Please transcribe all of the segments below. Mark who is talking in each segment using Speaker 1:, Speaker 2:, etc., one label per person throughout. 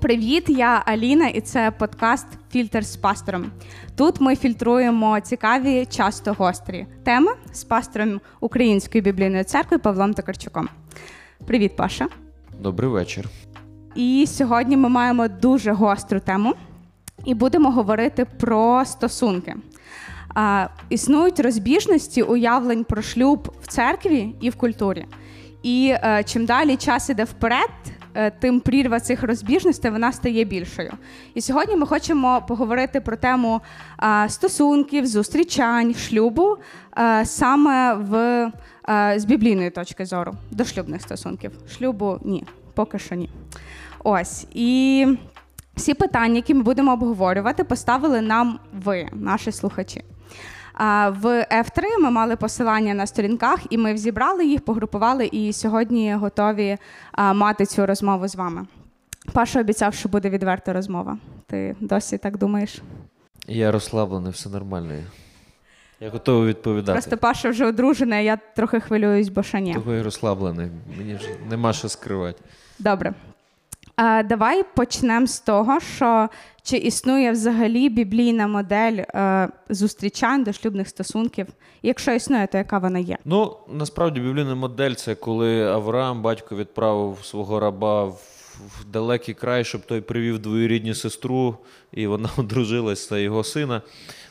Speaker 1: Привіт, я Аліна, і це подкаст Фільтр з пастором. Тут ми фільтруємо цікаві, часто гострі теми з пастором Української біблійної церкви Павлом Токарчуком. Привіт, Паша.
Speaker 2: Добрий вечір.
Speaker 1: І сьогодні ми маємо дуже гостру тему і будемо говорити про стосунки. А, Існують розбіжності уявлень про шлюб в церкві і в культурі. І е, чим далі час іде вперед, тим прірва цих розбіжностей вона стає більшою. І сьогодні ми хочемо поговорити про тему е, стосунків, зустрічань, шлюбу е, саме в, е, з біблійної точки зору, до шлюбних стосунків. Шлюбу ні, поки що ні. Ось і всі питання, які ми будемо обговорювати, поставили нам ви, наші слухачі. В F3 ми мали посилання на сторінках, і ми зібрали їх, погрупували, і сьогодні готові мати цю розмову з вами. Паша обіцяв, що буде відверта розмова. Ти досі так думаєш?
Speaker 2: Я розслаблений, все нормально. Я готовий відповідати.
Speaker 1: Просто Паша вже одружена, я трохи хвилююсь, бо ще ні.
Speaker 2: Того і розслаблений. Мені ж нема що скривати.
Speaker 1: Добре. Давай почнемо з того, що чи існує взагалі біблійна модель е, зустрічань до шлюбних стосунків? якщо існує, то яка вона є?
Speaker 2: Ну насправді біблійна модель це коли Авраам, батько відправив свого раба в далекий край, щоб той привів двоюрідню сестру, і вона одружилась на його сина,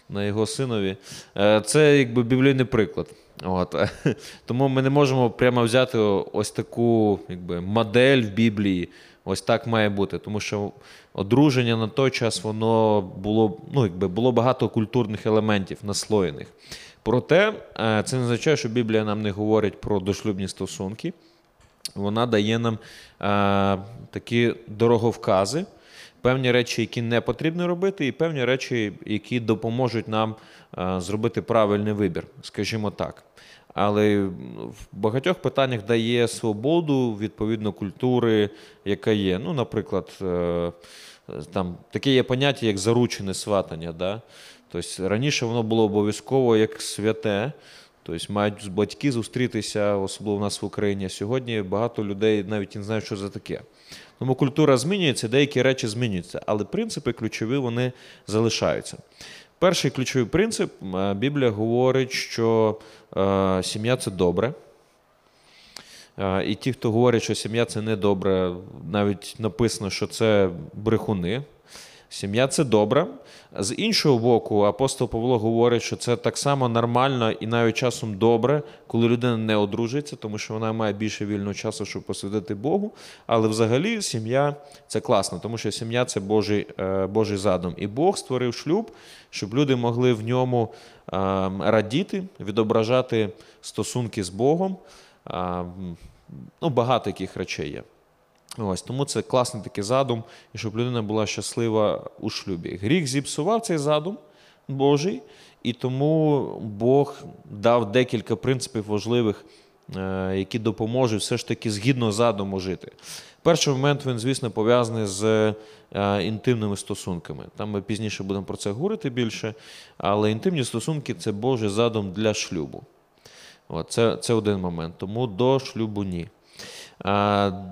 Speaker 2: на його синові. Е, це якби біблійний приклад. От. Тому ми не можемо прямо взяти ось таку якби, модель в Біблії. Ось так має бути, тому що одруження на той час воно було ну, якби було багато культурних елементів наслоєних. Проте е, це не означає, що Біблія нам не говорить про дошлюбні стосунки. Вона дає нам а, е, такі дороговкази, певні речі, які не потрібно робити, і певні речі, які допоможуть нам а, е, зробити правильний вибір, скажімо так але в багатьох питаннях дає свободу відповідно культури, яка є. Ну, Наприклад, е, там таке є поняття, як заручене сватання. Да? Тобто Раніше воно було обов'язково як святе. Тобто мають батьки зустрітися, особливо в нас в Україні. Сьогодні багато людей навіть не знають, що це таке. Тому культура змінюється, деякі речі змінюються, але принципи ключові вони залишаються. Перший ключовий принцип е, Біблія говорить, що е, сім'я це добре. Е, і ті, хто говорять, що сім'я це не добре, навіть написано, що це брехуни. Сім'я це добре. З іншого боку, апостол Павло говорить, що це так само нормально і навіть часом добре, коли людина не одружиться, тому що вона має більше вільного часу, щоб посвятити Богу. Але взагалі сім'я це класно, тому що сім'я це Божий е, Божий задум. І Бог створив шлюб, щоб люди могли в ньому радіти, відображати стосунки з Богом. Ну, Багато яких речей є. Ось Тому це класний такий задум, і щоб людина була щаслива у шлюбі. Гріх зіпсував цей задум Божий, і тому Бог дав декілька принципів важливих, е, які допоможуть все ж таки згідно задуму жити. Перший момент він, звісно, пов'язаний з е, інтимними стосунками. Там ми пізніше будемо про це говорити більше, але інтимні стосунки це Божий задум для шлюбу. От, Це, Це один момент. Тому до шлюбу ні.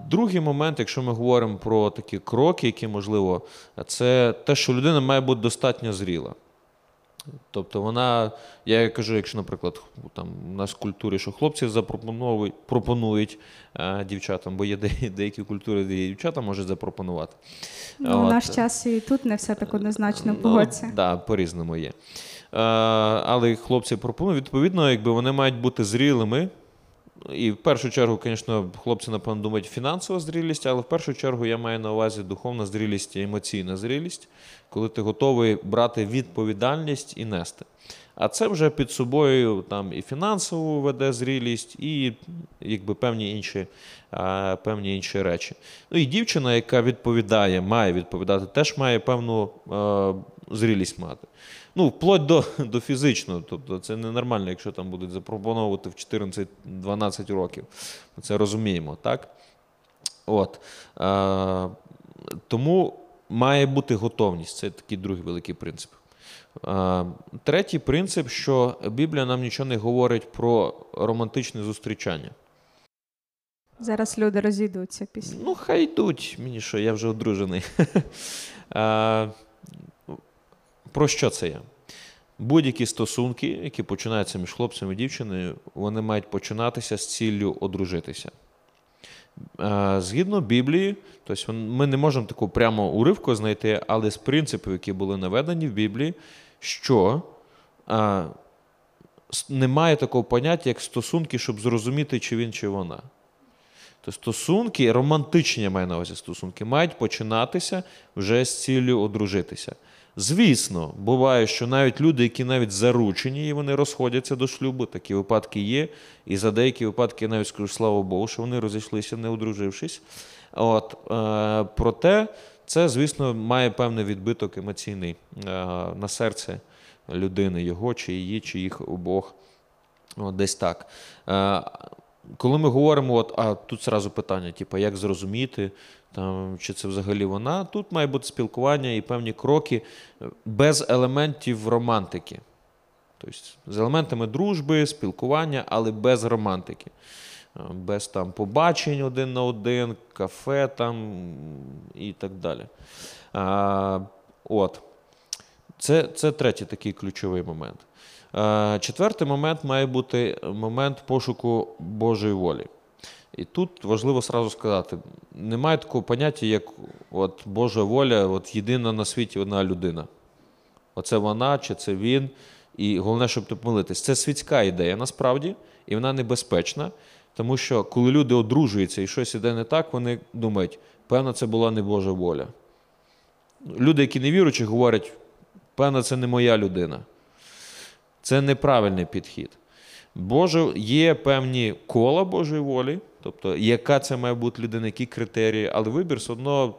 Speaker 2: Другий момент, якщо ми говоримо про такі кроки, які можливо, це те, що людина має бути достатньо зріла. Тобто вона, я кажу, якщо, наприклад, там у нас в культурі, що хлопці запропонують пропонують а, дівчатам, бо є деякі культури, де дівчата можуть запропонувати.
Speaker 1: Ну, От. наш час і тут не все так однозначно
Speaker 2: ну,
Speaker 1: погодься.
Speaker 2: Так, да, по-різному є. А, але хлопці пропонують, відповідно, якби вони мають бути зрілими. І в першу чергу, звісно, хлопці, напевно, думають фінансова зрілість, але в першу чергу я маю на увазі духовна зрілість і емоційна зрілість, коли ти готовий брати відповідальність і нести. А це вже під собою там і фінансову веде зрілість, і якби певні інші певні інші речі. Ну і дівчина, яка відповідає, має відповідати, теж має певну а, зрілість мати. Ну, вплоть до до фізичного. Тобто це ненормально, якщо там будуть запропонувати в 14-12 років. Ми це розуміємо, так? От. А, Тому має бути готовність. Це такий другий великий принцип. А, Третій принцип, що Біблія нам нічого не говорить про романтичне зустрічання.
Speaker 1: Зараз люди розійдуться після.
Speaker 2: Ну, хай йдуть. Мені що, я вже одружений. Про що це я? Будь-які стосунки, які починаються між хлопцем і дівчиною, вони мають починатися з ціллю одружитися. Згідно Біблії, тобто ми не можемо таку прямо уривку знайти, але з принципів, які були наведені в Біблії, що немає такого поняття, як стосунки, щоб зрозуміти, чи він, чи вона. То стосунки, романтичні я маю на увазі стосунки, мають починатися вже з ціллю одружитися. Звісно, буває, що навіть люди, які навіть заручені, і вони розходяться до шлюбу, такі випадки є. І за деякі випадки я навіть скажу, слава Богу, що вони розійшлися, не одружившись. От, е, проте це, звісно, має певний відбиток емоційний е, на серце людини, його, чи її, чи їх обох. От, десь так. Е, коли ми говоримо, от, а тут зразу питання, типу, як зрозуміти, там, чи це взагалі вона, тут має бути спілкування і певні кроки без елементів романтики. Тобто з елементами дружби, спілкування, але без романтики. Е, Без там побачень один на один, кафе там і так далі. А, от. Це, це третій такий ключовий момент. Е, Четвертий момент має бути момент пошуку Божої волі. І тут важливо сразу сказати: немає такого поняття, як от Божа воля, от єдина на світі одна людина. Оце вона чи це він. І головне, щоб тут молитись. Це світська ідея насправді, і вона небезпечна, тому що коли люди одружуються і щось іде не так, вони думають, певно, це була не Божа воля. Люди, які не віруючі, говорять, певно, це не моя людина. Це неправильний підхід. Боже, є певні кола Божої волі, тобто яка це має бути людина, які критерії, але вибір все одно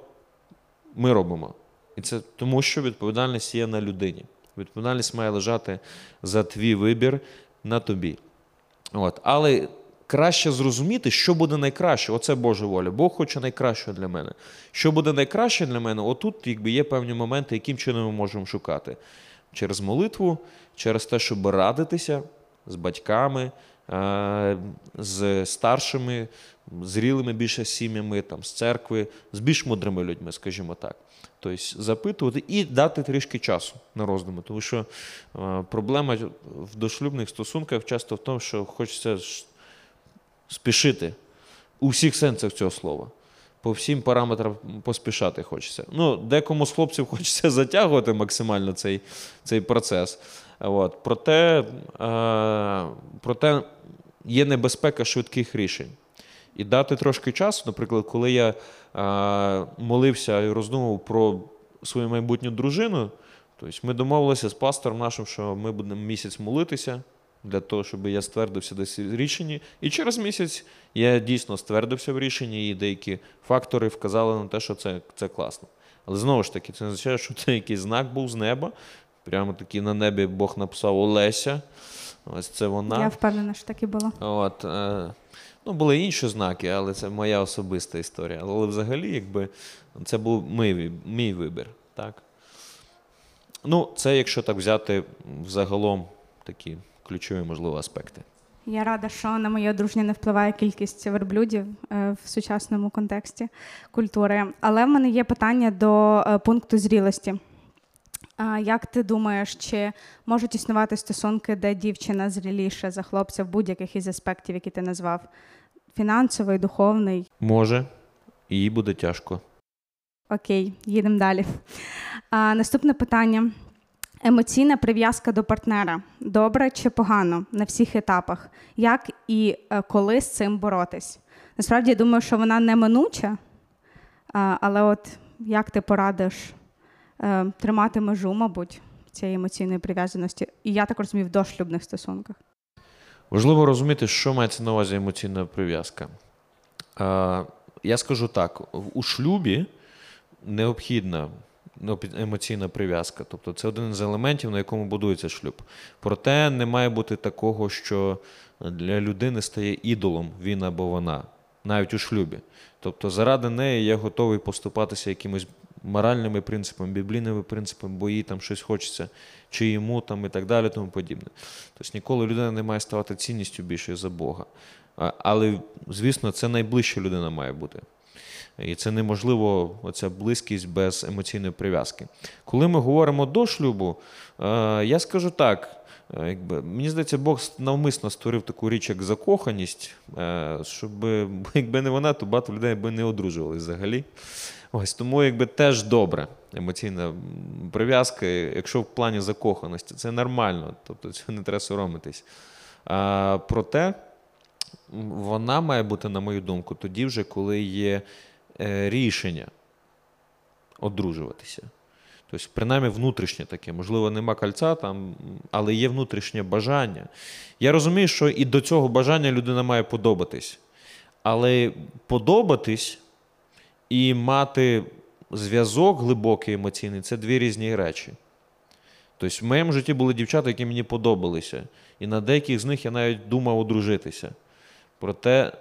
Speaker 2: ми робимо. І це тому, що відповідальність є на людині. Відповідальність має лежати за твій вибір на тобі. От. Але краще зрозуміти, що буде найкраще. Оце Божа воля. Бог хоче найкращого для мене. Що буде найкраще для мене, отут якби, є певні моменти, яким чином ми можемо шукати. Через молитву, через те, щоб радитися з батьками, е, з старшими, зрілими більше сім'ями, там, з церкви, з більш мудрими людьми, скажімо так. Тобто запитувати і дати трішки часу на роздуми. Тому що е, проблема в дошлюбних стосунках часто в тому, що хочеться спішити у всіх сенсах цього слова. По всім параметрам поспішати хочеться. Ну, декому з хлопців хочеться затягувати максимально цей, цей процес. От. Проте, е, проте є небезпека швидких рішень. І дати трошки часу, наприклад, коли я е, молився і роздумував про свою майбутню дружину, тобто ми домовилися з пастором нашим, що ми будемо місяць молитися для того, щоб я ствердився десь в рішенні. І через місяць я дійсно ствердився в рішенні, і деякі фактори вказали на те, що це, це класно. Але знову ж таки, це не означає, що це якийсь знак був з неба. Прямо таки на небі Бог написав Олеся. Ось це вона.
Speaker 1: Я впевнена, що так і було.
Speaker 2: От, е, ну, були інші знаки, але це моя особиста історія. Але взагалі, якби це був мій, мій вибір. Так? Ну, це якщо так взяти взагалом такі ключові, можливо, аспекти.
Speaker 1: Я рада, що на моє одруження не впливає кількість верблюдів е, в сучасному контексті культури. Але в мене є питання до е, пункту зрілості. Як ти думаєш, чи можуть існувати стосунки, де дівчина зріліша за хлопця в будь-яких із аспектів, які ти назвав? Фінансовий, духовний?
Speaker 2: Може, їй буде тяжко.
Speaker 1: Окей, їдемо далі. А, наступне питання: емоційна прив'язка до партнера. Добре чи погано на всіх етапах? Як і е, коли з цим боротись? Насправді я думаю, що вона неминуча, але от як ти порадиш е, тримати межу, мабуть, цієї емоційної прив'язаності? І я так розумію, в дошлюбних стосунках.
Speaker 2: Важливо розуміти, що мається на увазі емоційна прив'язка. Е, Я скажу так: у шлюбі необхідна необхід- емоційна прив'язка. Тобто це один з елементів, на якому будується шлюб. Проте не має бути такого, що для людини стає ідолом він або вона, навіть у шлюбі. Тобто, заради неї я готовий поступатися якимось моральними принципами, біблійними принципами, бо їй там щось хочеться, чи йому там і так далі, тому подібне. Тобто ніколи людина не має ставати цінністю більше за Бога. Але, звісно, це найближча людина має бути. І це неможливо, оця близькість без емоційної прив'язки. Коли ми говоримо до шлюбу, я скажу так. Якби, Мені здається, Бог навмисно створив таку річ, як закоханість, щоб якби не вона, то багато людей би не одружувалися взагалі. Ось Тому якби теж добре емоційна прив'язка, якщо в плані закоханості, це нормально, тобто це не треба соромитись. А, Проте вона має бути, на мою думку, тоді вже, коли є е, рішення одружуватися. Тобто, принаймні, внутрішнє таке, можливо, нема кольця, там, але є внутрішнє бажання. Я розумію, що і до цього бажання людина має подобатись. Але подобатись і мати зв'язок глибокий емоційний це дві різні речі. Тобто, в моєму житті були дівчата, які мені подобалися. І на деяких з них я навіть думав одружитися. Проте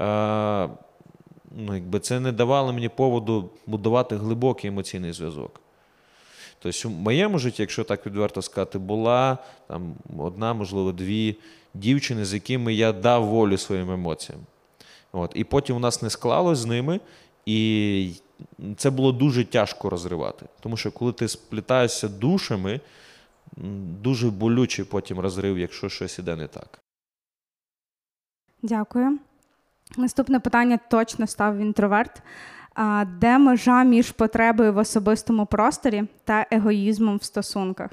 Speaker 2: е, ну, якби це не давало мені поводу будувати глибокий емоційний зв'язок. Тобто, в моєму житті, якщо так відверто сказати, була там одна, можливо, дві дівчини, з якими я дав волю своїм емоціям. От. І потім у нас не склалось з ними, і це було дуже тяжко розривати. Тому що коли ти сплітаєшся душами, дуже болючий потім розрив, якщо щось іде не так.
Speaker 1: Дякую. Наступне питання точно став інтроверт. Де межа між потребою в особистому просторі та егоїзмом в стосунках?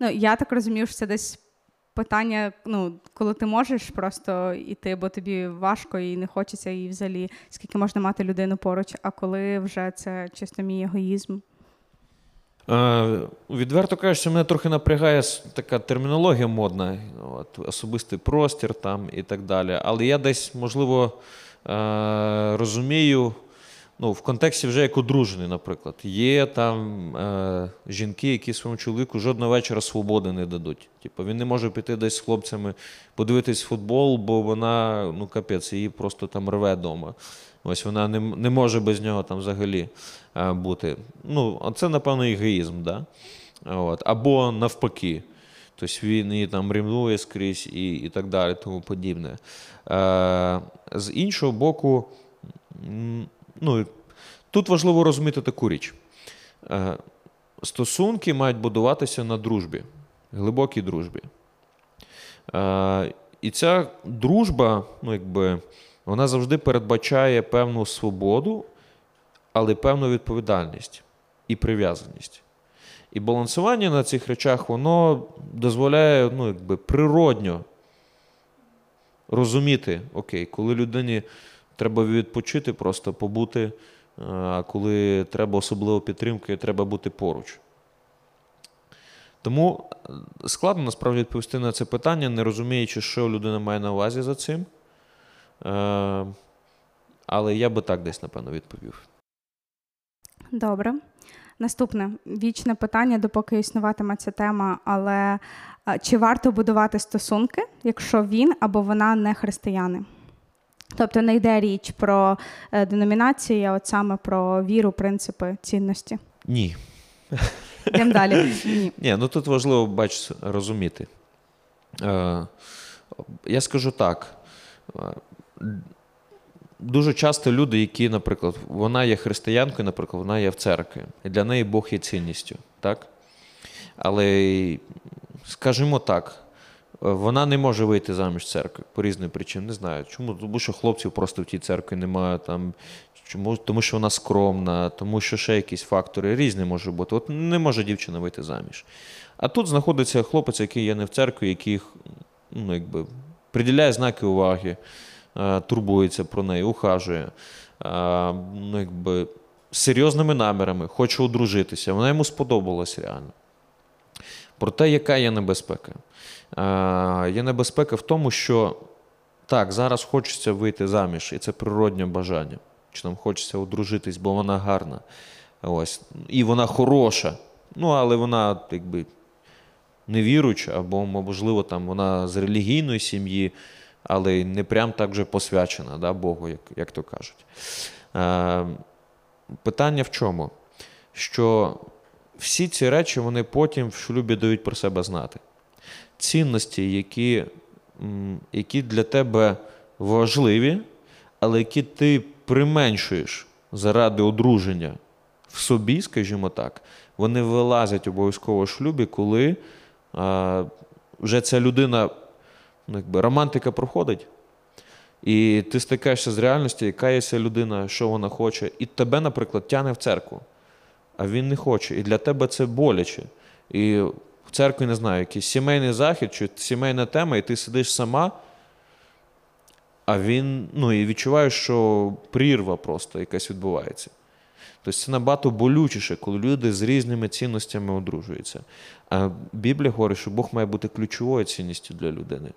Speaker 1: Ну, Я так розумію, що це десь питання, ну, коли ти можеш просто йти, бо тобі важко і не хочеться, і взагалі, скільки можна мати людину поруч, а коли вже це чисто мій егоїзм.
Speaker 2: Е, відверто кажучи, мене трохи напрягає така термінологія модна, от, особистий простір там і так далі. Але я десь, можливо, е, розумію ну, в контексті вже як одружений, наприклад. Є там е, жінки, які своєму чоловіку жодного вечора свободи не дадуть. Типу, він не може піти десь з хлопцями подивитись футбол, бо вона, ну капець, її просто там рве вдома. Ось вона не не може без нього там взагалі бути. Ну, це, напевно, егоїзм, да? От. або навпаки. Тобто він її там рівнує скрізь і і так далі, тому подібне. Е, З іншого боку, ну, тут важливо розуміти таку річ. Е, стосунки мають будуватися на дружбі, глибокій дружбі. Е, і ця дружба, ну, якби, вона завжди передбачає певну свободу, але певну відповідальність і прив'язаність. І балансування на цих речах, воно дозволяє ну, якби, природньо розуміти, окей, коли людині треба відпочити, просто побути, а коли треба особливо підтримки, треба бути поруч. Тому е, складно насправді відповісти на це питання, не розуміючи, що людина має на увазі за цим. Е, але я би так десь, напевно, відповів.
Speaker 1: Добре. Наступне вічне питання, допоки існуватиме ця тема, але чи варто будувати стосунки, якщо він або вона не християни? Тобто не йде річ про е, деномінації, а от саме про віру, принципи, цінності.
Speaker 2: Ні.
Speaker 1: Йдемо далі.
Speaker 2: Ні. Ні, ну тут важливо бач, розуміти. Е, Я скажу так. Дуже часто люди, які, наприклад, вона є християнкою, наприклад, вона є в церкві. І для неї Бог є цінністю. так? Але, скажімо так, вона не може вийти заміж церкви по різним причинам. Не знаю. Чому? Тому що хлопців просто в тій церкві немає. Там, чому? Тому що вона скромна, тому що ще якісь фактори різні можуть бути. От не може дівчина вийти заміж. А тут знаходиться хлопець, який є не в церкві, який ну, якби, приділяє знаки уваги, турбується про неї, ухажує. Ну, якби, з серйозними намірами, хоче одружитися. Вона йому сподобалась реально. Проте, яка є небезпека? Є небезпека в тому, що так, зараз хочеться вийти заміж, і це природнє бажання. Чи нам хочеться одружитись, бо вона гарна. Ось. І вона хороша. Ну, але вона, якби, невіруюча, або, можливо, там вона з релігійної сім'ї, але не прям так вже посвячена да, Богу, як як то кажуть. питання в чому? Що всі ці речі вони потім в шлюбі дають про себе знати. Цінності, які, які для тебе важливі, але які ти применшуєш заради одруження в собі, скажімо так, вони вилазять обов'язково в шлюбі, коли а, вже ця людина, ну, якби романтика проходить. І ти стикаєшся з реальністю, яка є ця людина, що вона хоче, і тебе, наприклад, тягне в церкву, а він не хоче. І для тебе це боляче. І в церкві не знаю, якийсь сімейний захід чи сімейна тема, і ти сидиш сама, а він, ну і відчуваєш, що прірва просто якась відбувається. Тобто це набагато болючіше, коли люди з різними цінностями одружуються. А Біблія говорить, що Бог має бути ключовою цінністю для людини.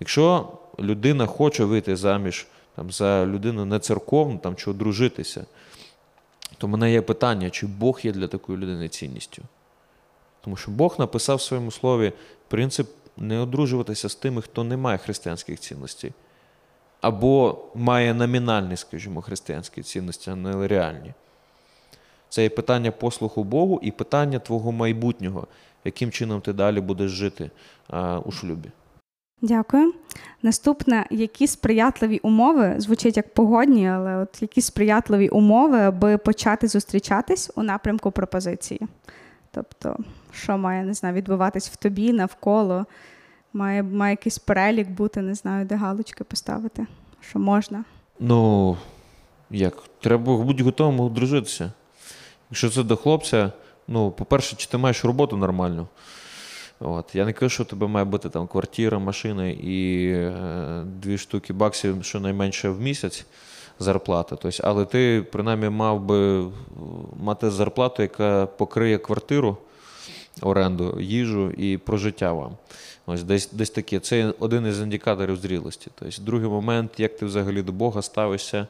Speaker 2: Якщо людина хоче вийти заміж там, за людину не церковну там, чи одружитися, то в мене є питання, чи Бог є для такої людини цінністю. Тому що Бог написав в своєму слові принцип не одружуватися з тими, хто не має християнських цінностей. Або має номінальні, скажімо, християнські цінності, а не реальні. Це є питання послуху Богу і питання твого майбутнього, яким чином ти далі будеш жити а, у шлюбі.
Speaker 1: Дякую. Наступне, які сприятливі умови звучить як погодні, але от які сприятливі умови, аби почати зустрічатись у напрямку пропозиції. Тобто, що має не знаю, відбуватись в тобі навколо, має, має якийсь перелік бути, не знаю, де галочки поставити, що можна.
Speaker 2: Ну, як? Треба бути готовим одружитися. Якщо це до хлопця, ну, по-перше, чи ти маєш роботу нормальну. От. Я не кажу, що у тебе має бути там квартира, машина і е, дві штуки баксів щонайменше в місяць зарплата. Тобто, але ти принаймні мав би мати зарплату, яка покриє квартиру, оренду, їжу і прожиття вам. Ось десь десь таке. Це один із індикаторів зрілості. Тобто, другий момент, як ти взагалі до Бога ставишся,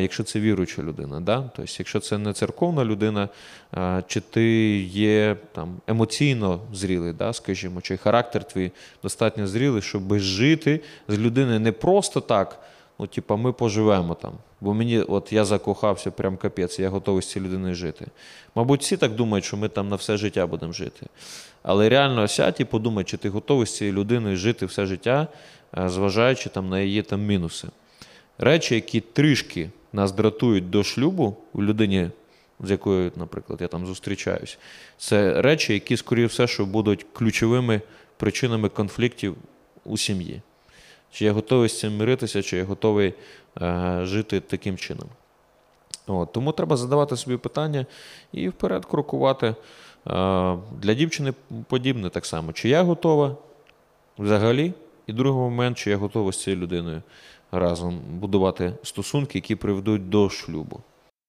Speaker 2: якщо це віруюча людина. Да? Тобто, якщо це не церковна людина, е, чи ти є там, емоційно зрілий, да, скажімо, чи характер твій достатньо зрілий, щоб жити з людиною не просто так. Ну, типа, ми поживемо там. Бо мені, от я закохався, прям капець, я готовий з цією людиною жити. Мабуть, всі так думають, що ми там на все життя будемо жити. Але реально сядь і подумай, чи ти готовий з цією людиною жити все життя, е, зважаючи там на її там мінуси. Речі, які трішки нас дратують до шлюбу у людині, з якою, наприклад, я там зустрічаюсь, це речі, які, скоріше все, що будуть ключовими причинами конфліктів у сім'ї. Чи я готовий з цим миритися, чи я готовий е, жити таким чином. От, Тому треба задавати собі питання і вперед крокувати. Е, для дівчини подібне так само. Чи я готова взагалі? І другий момент, чи я готова з цією людиною разом будувати стосунки, які приведуть до шлюбу.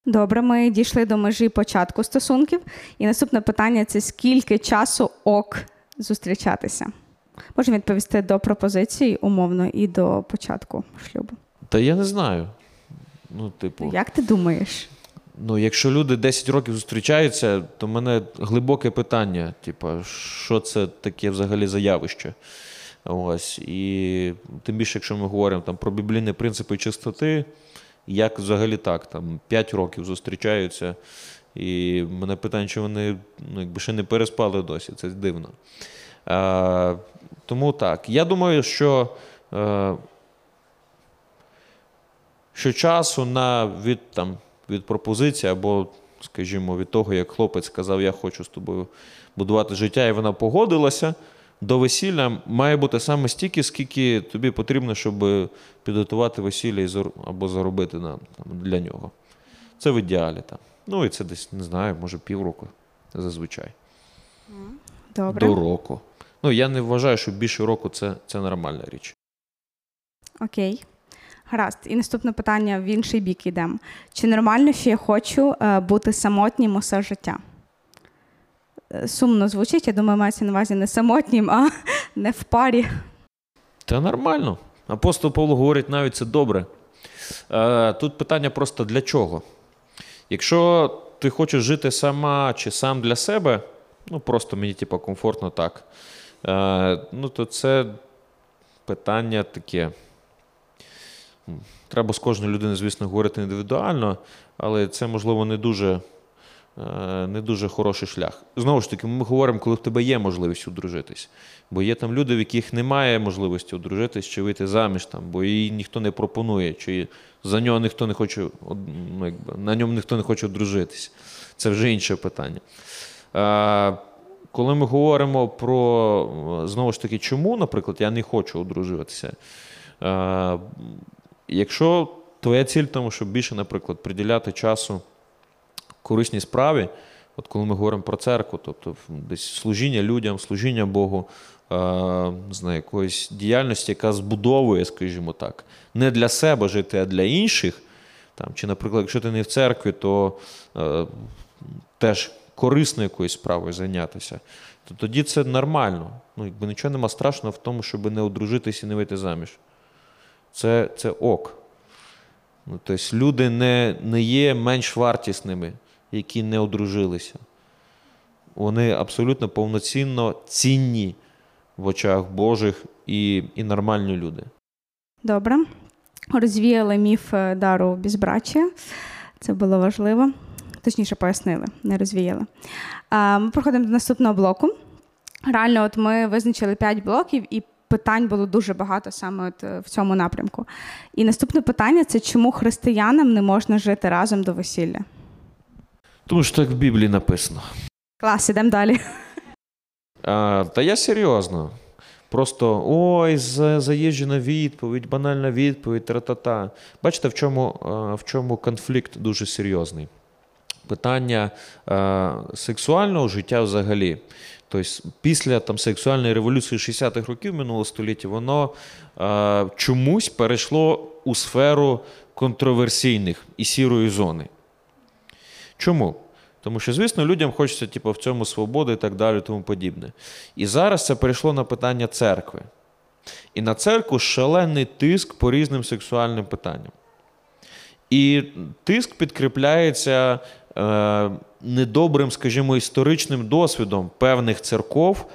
Speaker 1: Добре, ми дійшли до межі початку стосунків. І наступне питання це скільки часу ок зустрічатися? Можемо відповісти до пропозиції умовно і до початку шлюбу.
Speaker 2: Та я не знаю. Ну, типу,
Speaker 1: Як ти думаєш?
Speaker 2: ну, якщо люди 10 років зустрічаються, то в мене глибоке питання: типу, що це таке взагалі за явище? Ось. І тим більше, якщо ми говоримо там, про біблійні принципи чистоти, як взагалі так, там 5 років зустрічаються, і мене питання, чи вони ну, якби ще не переспали досі, це дивно. А, тому так. Я думаю, що, е, що часу на від, там, від пропозиції або, скажімо, від того, як хлопець сказав, я хочу з тобою будувати життя, і вона погодилася, до весілля має бути саме стільки, скільки тобі потрібно, щоб підготувати весілля або заробити на, там, для нього. Це в ідеалі. Там. Ну і це десь, не знаю, може півроку зазвичай.
Speaker 1: Добре.
Speaker 2: До року. Ну, я не вважаю, що більше року це, це нормальна річ.
Speaker 1: Окей. Гаразд. І наступне питання в інший бік йдемо. Чи нормально, що я хочу е, бути самотнім усе життя? Сумно звучить, я думаю, мається на увазі не самотнім, а не в парі.
Speaker 2: Та нормально. Апостол Павло говорить, навіть це добре. Е, Тут питання просто для чого? Якщо ти хочеш жити сама чи сам для себе, ну просто мені типу, комфортно так, е, ну то це питання таке. Треба з кожною людиною, звісно, говорити індивідуально, але це, можливо, не дуже, не дуже хороший шлях. Знову ж таки, ми говоримо, коли в тебе є можливість одружитись. Бо є там люди, в яких немає можливості одружитись чи вийти заміж, там, бо їй ніхто не пропонує, чи за нього ніхто не хоче, ну, якби, на ньому ніхто не хоче одружитись. Це вже інше питання. Е, коли ми говоримо про знову ж таки, чому, наприклад, я не хочу одружуватися. Е, Якщо твоя ціль в тому, щоб більше, наприклад, приділяти часу корисній справі, от коли ми говоримо про церкву, тобто десь служіння людям, служіння Богу, е, не якоїсь діяльності, яка збудовує, скажімо так, не для себе жити, а для інших. Там, Чи, наприклад, якщо ти не в церкві, то е, теж корисно якоюсь справою зайнятися, то тоді це нормально. Ну, якби Нічого нема страшного в тому, щоб не одружитись і не вийти заміж. Це це ок. Ну, Тобто люди не, не є менш вартісними, які не одружилися. Вони абсолютно повноцінно цінні в очах Божих і, і нормальні люди.
Speaker 1: Добре. Розвіяли міф е, дару безбрачя. Це було важливо. Точніше, пояснили, не розвіяли. Ми проходимо до наступного блоку. Реально, от ми визначили 5 блоків, і питань було дуже багато саме от е, в цьому напрямку. І наступне питання це чому християнам не можна жити разом до весілля?
Speaker 2: Тому що так в Біблії написано.
Speaker 1: Клас, ідемо далі.
Speaker 2: А, Та я серйозно. Просто ой, заїжджена відповідь, банальна відповідь, тра-та-та. Бачите, в чому в чому конфлікт дуже серйозний? Питання е, сексуального життя взагалі. Тобто, після там, сексуальної революції 60-х років минулого століття, воно е, чомусь перейшло у сферу контроверсійних і сірої зони. Чому? Тому що, звісно, людям хочеться типу, в цьому свободи і так далі, і тому подібне. І зараз це перейшло на питання церкви. І на церкву шалений тиск по різним сексуальним питанням. І тиск підкріпляється е, недобрим, скажімо, історичним досвідом певних церков, е,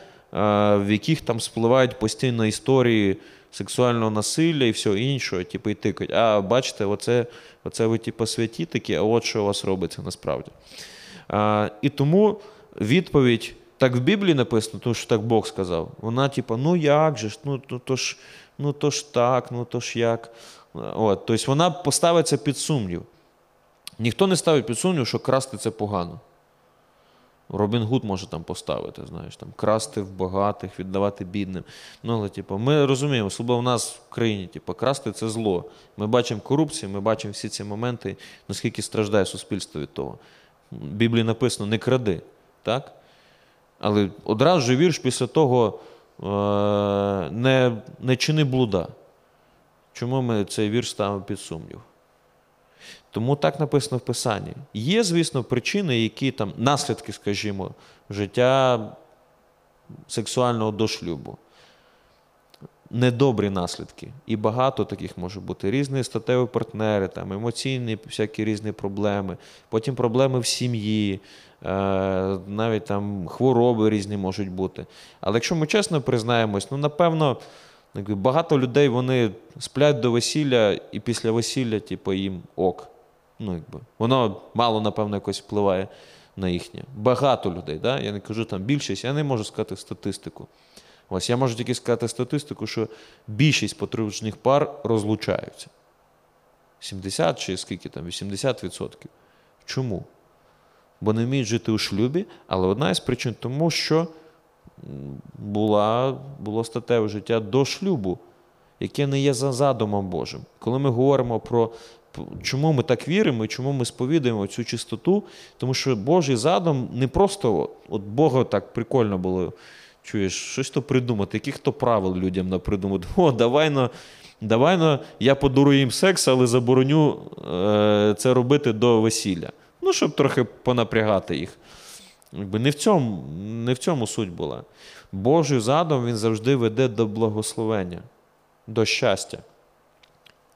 Speaker 2: в яких там спливають постійно історії сексуального насилля і всього іншого, типу, і тикають. А бачите, оце, оце ви типу, святі такі, а от що у вас робиться насправді. А, І тому відповідь так в Біблії написано, тому що так Бог сказав. Вона, типу, ну як же ж, ну то ж, ну то ж так, ну то ж як. От, Тобто вона поставиться під сумнів. Ніхто не ставить під сумнів, що красти це погано. Робін Гуд може там поставити, знаєш, там, красти в багатих, віддавати бідним. Ну, але, типу, Ми розуміємо, особливо в нас в країні, типу, красти це зло. Ми бачимо корупцію, ми бачимо всі ці моменти, наскільки страждає суспільство від того. В Біблії написано не кради. так? Але одразу же вірш після того е, не, не чини блуда. Чому ми цей вірш ставимо під сумнів? Тому так написано в Писанні. Є, звісно, причини, які там, наслідки, скажімо, життя сексуального до шлюбу. Недобрі наслідки. І багато таких може бути. Різні статеві партнери, там, емоційні, всякі різні проблеми, потім проблеми в сім'ї, е, навіть там хвороби різні можуть бути. Але якщо ми чесно признаємось, ну, напевно. Багато людей вони сплять до весілля і після весілля, типу, їм ок. Ну, якби. Воно мало, напевно, якось впливає на їхнє. Багато людей. да? Я не кажу там більшість, я не можу сказати статистику. Ось я можу тільки сказати статистику, що більшість подружніх пар розлучаються. 70 чи скільки там, 80%. Чому? Бо не вміють жити у шлюбі, але одна із причин тому, що була, було статеве життя до шлюбу, яке не є за задумом Божим. Коли ми говоримо про чому ми так віримо і чому ми сповідуємо цю чистоту, тому що Божий задум не просто от Бога так прикольно було. Чуєш, щось то придумати, яких то правил людям на придумати. О, давай на, давай на, я подарую їм секс, але забороню е, це робити до весілля. Ну, щоб трохи понапрягати їх. Якби Не в цьому не в цьому суть була. Божий задум він завжди веде до благословення, до щастя.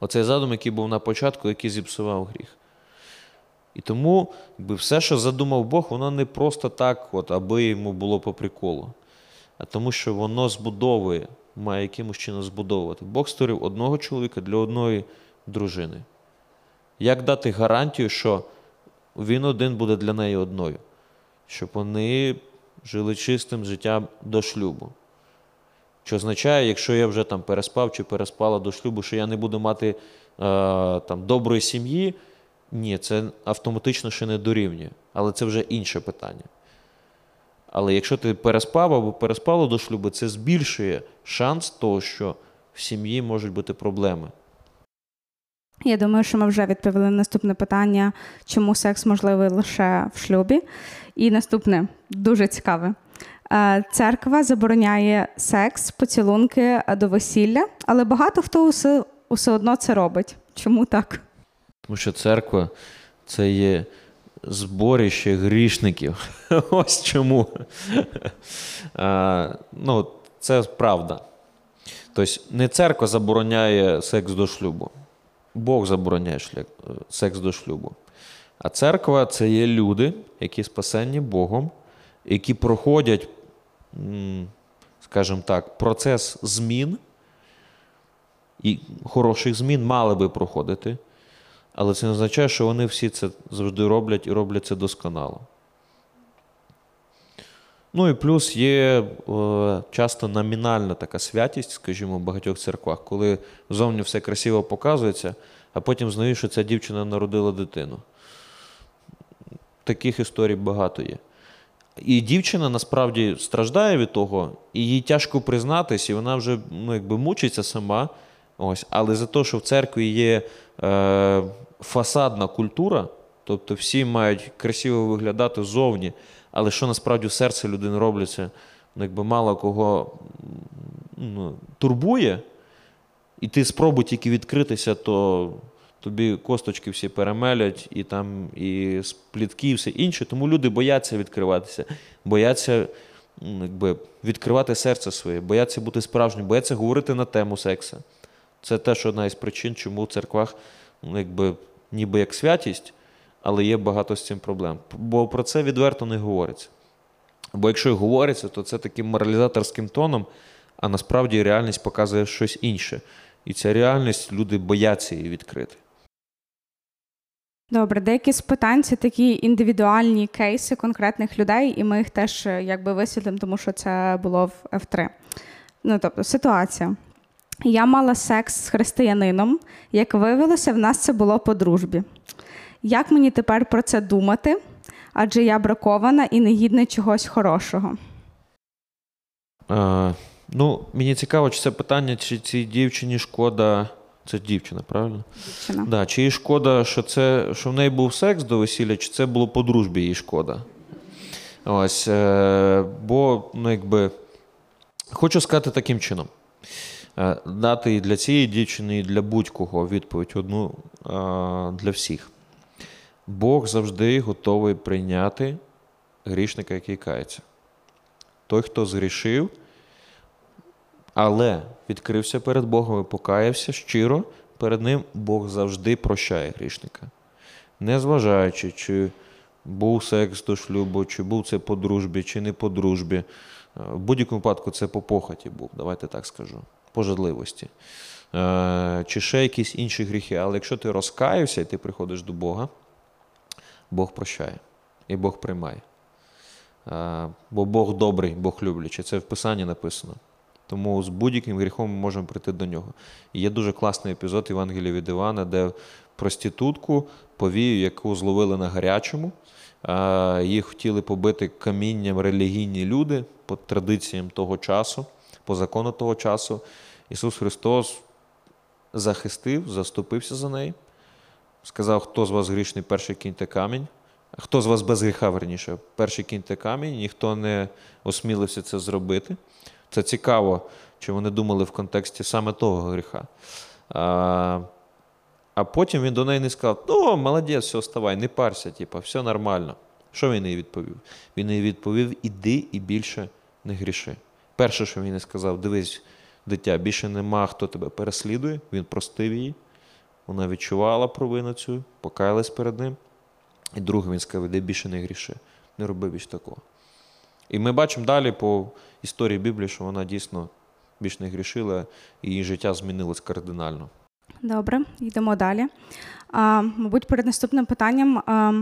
Speaker 2: Оцей задум, який був на початку, який зіпсував гріх. І тому якби, все, що задумав Бог, воно не просто так, от, аби йому було по приколу, а тому, що воно збудовує, має якимось чином збудовувати. Бог створив одного чоловіка для одної дружини? Як дати гарантію, що він один буде для неї одною, щоб вони жили чистим життям до шлюбу? Що означає, якщо я вже там переспав чи переспала до шлюбу, що я не буду мати е, там, доброї сім'ї, ні, це автоматично ще не дорівнює. Але це вже інше питання. Але якщо ти переспав або переспала до шлюбу, це збільшує шанс того, що в сім'ї можуть бути проблеми.
Speaker 1: Я думаю, що ми вже відповіли на наступне питання, чому секс можливий лише в шлюбі. І наступне дуже цікаве. Е, Церква забороняє секс, поцілунки до весілля, але багато хто усе, усе одно це робить. Чому так?
Speaker 2: Тому що церква це є зборище грішників. Ось чому. А, ну, це правда. Тобто, не церква забороняє секс до шлюбу. Бог забороняє секс до шлюбу. А церква це є люди, які спасені Богом, які проходять, скажімо так, процес змін, і хороших змін мали би проходити. Але це не означає, що вони всі це завжди роблять і роблять це досконало. Ну і плюс є е, часто номінальна така святість, скажімо, в багатьох церквах, коли зовні все красиво показується, а потім знаєш, що ця дівчина народила дитину. Таких історій багато є. І дівчина насправді страждає від того, і їй тяжко признатись, і вона вже ну, якби мучиться сама. Ось. Але за те, що в церкві є е, фасадна культура, тобто всі мають красиво виглядати ззовні, але що насправді в серці людини робляться, ну, якби мало кого ну, турбує, і ти спробуй тільки відкритися, то тобі косточки всі перемелять, і там і сплітки, і все інше. Тому люди бояться відкриватися, бояться якби, відкривати серце своє, бояться бути справжнім, бояться говорити на тему секса. Це теж одна із причин, чому в церквах ну, якби, ніби як святість, але є багато з цим проблем. Бо про це відверто не говориться. Бо якщо і говориться, то це таким моралізаторським тоном, а насправді реальність показує щось інше. І ця реальність люди бояться її відкрити.
Speaker 1: Добре, деякі з питань це такі індивідуальні кейси конкретних людей, і ми їх теж е, якби висвітлимо, тому що це було в F3. Ну, тобто, ситуація. Я мала секс з християнином. Як виявилося, в нас це було по дружбі. Як мені тепер про це думати? Адже я бракована і не гідна чогось хорошого.
Speaker 2: А, ну, мені цікаво, чи це питання, чи цій дівчині шкода. Це дівчина, правильно?
Speaker 1: Дівчина.
Speaker 2: Да, чи їй шкода, що це, що в неї був секс до весілля, чи це було по дружбі їй шкода? Ось, е, бо, ну, якби, хочу сказати таким чином. Е, дати і для цієї дівчини, і для будь-кого відповідь одну е, для всіх. Бог завжди готовий прийняти грішника, який кається. Той, хто згрішив, але відкрився перед Богом і покаявся щиро перед Ним, Бог завжди прощає грішника. Незважаючи, чи був секс до шлюбу, чи був це по дружбі, чи не по дружбі. Е, В будь-якому випадку це по похоті був, давайте так скажу, по жадливості. Е, Чи ще якісь інші гріхи. Але якщо ти розкаявся і ти приходиш до Бога, Бог прощає і Бог приймає. Е, Бо Бог добрий, Бог люблячий. Це в Писанні написано. Тому з будь-яким гріхом ми можемо прийти до нього. І є дуже класний епізод Євангелія від Івана, де проститутку повію, яку зловили на гарячому. Їх хотіли побити камінням релігійні люди по традиціям того часу, по закону того часу. Ісус Христос захистив, заступився за неї, сказав, хто з вас грішний, перший кіньте камінь. Хто з вас без гріха, верніше, перший кіньте камінь, ніхто не осмілився це зробити. Це цікаво, чи вони думали в контексті саме того гріха. А, а потім він до неї не сказав: ну, молодець, все, вставай, не парся, типу, все нормально. Що він їй відповів? Він їй відповів: іди і більше не гріши. Перше, що він їй сказав, дивись, дитя, більше нема, хто тебе переслідує. Він простив її. Вона відчувала провину цю, покаялась перед ним. І друге, він сказав, іди більше не гріши, не роби більш такого. І ми бачимо далі по історії Біблії, що вона дійсно більш не грішила, і її життя змінилось кардинально.
Speaker 1: Добре, йдемо далі. А, мабуть, перед наступним питанням а,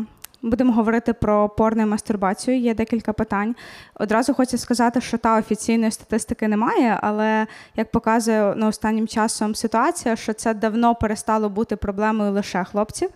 Speaker 1: будемо говорити про порно і мастурбацію. Є декілька питань. Одразу хочу сказати, що та офіційної статистики немає, але як показує ну, останнім часом ситуація, що це давно перестало бути проблемою лише хлопців.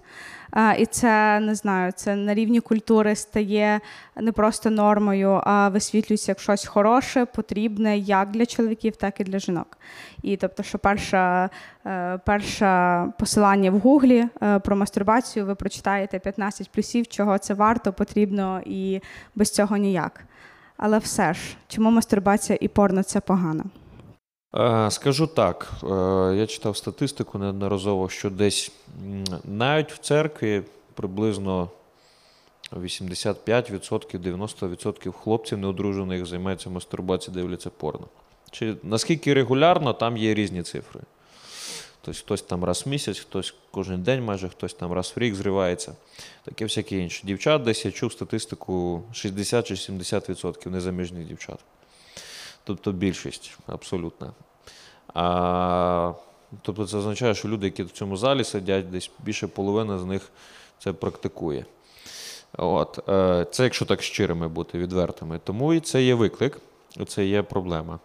Speaker 1: І це не знаю, це на рівні культури стає не просто нормою, а висвітлюється як щось хороше, потрібне як для чоловіків, так і для жінок. І тобто, що перша, е, перше посилання в Гуглі е, про мастурбацію, ви прочитаєте 15 плюсів, чого це варто, потрібно і без цього ніяк. Але все ж, чому мастурбація і порно це погано?
Speaker 2: Е, Скажу так, е, я читав статистику неодноразово, що десь навіть в церкві приблизно 85%, 90% хлопців неодружених займаються мастурбацією, дивляться порно. Чи наскільки регулярно, там є різні цифри. Тобто хтось там раз в місяць, хтось кожен день майже, хтось там раз в рік зривається. Таке всяке інше. Дівчат десь я чув статистику 60 чи 70% незаміжних дівчат. Тобто більшість абсолютна. А, тобто це означає, що люди, які в цьому залі сидять, десь більше половини з них це практикує. От, е, це якщо так щирими бути, відвертими. Тому і це є виклик, це є проблема.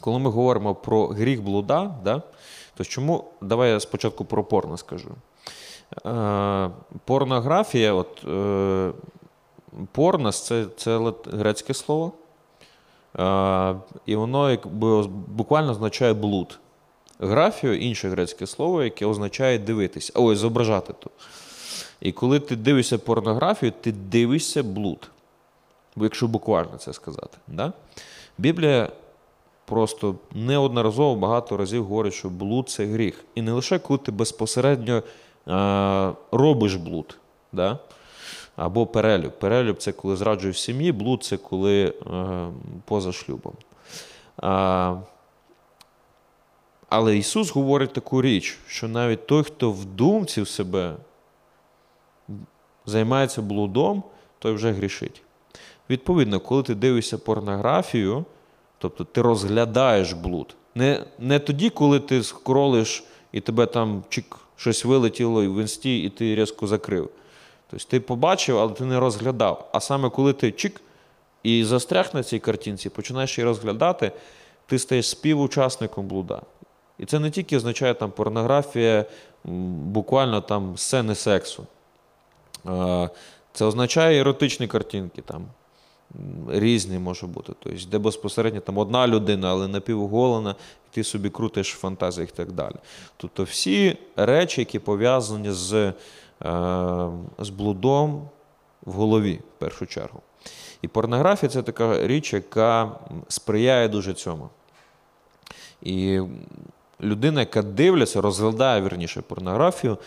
Speaker 2: Коли ми говоримо про гріх блуда, да, то чому, давай я спочатку про порно скажу. Е, порнографія, от, е, порнос це, це грецьке слово. Е, і воно якби буквально означає блуд. Графію інше грецьке слово, яке означає дивитися, ой, зображати то. І коли ти дивишся порнографію, ти дивишся блуд. Якщо буквально це сказати. Да? Біблія просто неодноразово багато разів говорить, що блуд це гріх. І не лише коли ти безпосередньо е, робиш блуд. Да? Або перелюб. Перелюб це коли зраджуєш в сім'ї, блуд це коли е, поза шлюбом. А, але Ісус говорить таку річ, що навіть той, хто в думці в себе займається блудом, той вже грішить. Відповідно, коли ти дивишся порнографію, тобто ти розглядаєш блуд. Не, не тоді, коли ти скролиш і тебе там чик, щось вилетіло в інсті, і ти різко закрив. Тобто ти побачив, але ти не розглядав. А саме коли ти чик і застряг на цій картинці, починаєш її розглядати, ти стаєш співучасником блуда. І це не тільки означає там порнографія, буквально там сцени сексу. Це означає еротичні картинки, там різні може бути. Тобто, де безпосередньо там одна людина, але напівголена, і ти собі крутиш в фантазіях і так далі. Тобто всі речі, які пов'язані з, з блудом в голові, в першу чергу. І порнографія це така річ, яка сприяє дуже цьому. І людина, яка дивляться, розглядає вірніше порнографію,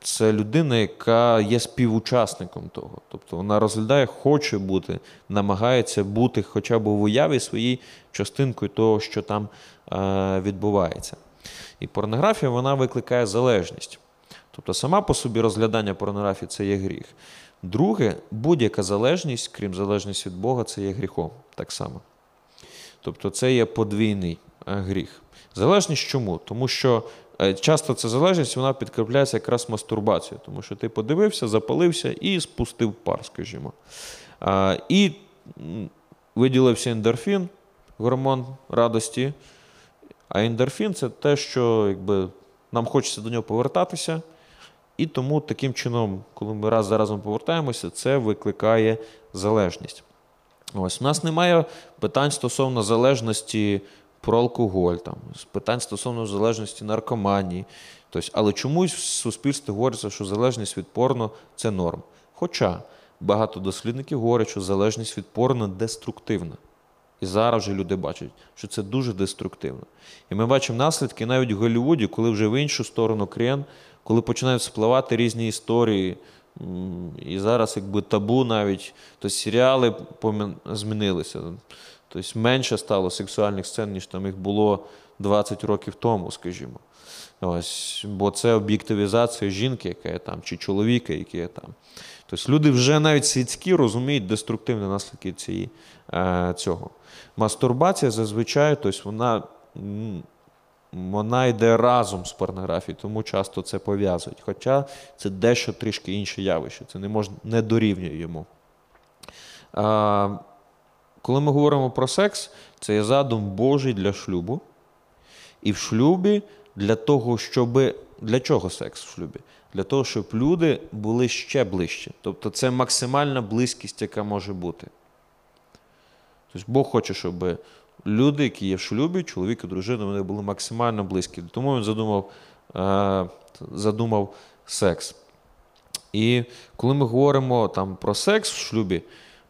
Speaker 2: це людина, яка є співучасником того. Тобто вона розглядає, хоче бути, намагається бути хоча б в уяві своїй частинкою того, що там е, відбувається. І порнографія вона викликає залежність. Тобто сама по собі розглядання порнографії це є гріх. Друге, будь-яка залежність, крім залежності від Бога, це є гріхом так само. Тобто це є подвійний е, гріх. Залежність чому? Тому що е, часто ця залежність вона підкріпляється якраз мастурбацією, тому що ти подивився, запалився і спустив пар, скажімо. І виділився ендорфін, гормон радості. А ендорфін це те, що якби, нам хочеться до нього повертатися. І тому таким чином, коли ми раз за разом повертаємося, це викликає залежність. Ось у нас немає питань стосовно залежності про алкоголь, там, питань стосовно залежності наркоманії. Тобто, але чомусь в суспільстві говориться, що залежність від порно це норм. Хоча багато дослідників говорять, що залежність від порно деструктивна. І зараз вже люди бачать, що це дуже деструктивно. І ми бачимо наслідки навіть в Голлівуді, коли вже в іншу сторону крен, коли починають спливати різні історії. І зараз якби табу навіть, то серіали змінилися. Тобто менше стало сексуальних сцен, ніж там їх було 20 років тому, скажімо. Ось, бо це об'єктивізація жінки, яка є там, чи чоловіка, який є там. Тобто люди вже навіть світські розуміють деструктивні наслідки цієї, е, цього. Мастурбація зазвичай, тобто вона вона йде разом з порнографією, тому часто це пов'язують. Хоча це дещо трішки інше явище, це не можна не дорівнює йому. А, коли ми говоримо про секс, це є задум Божий для шлюбу. І в шлюбі для того, щоб. Для чого секс в шлюбі? Для того, щоб люди були ще ближче. Тобто це максимальна близькість, яка може бути. Тобто Бог хоче, щоб люди, які є в шлюбі, чоловік і дружина, вони були максимально близькі. Тому він задумав, е, задумав секс. І коли ми говоримо там, про секс в шлюбі,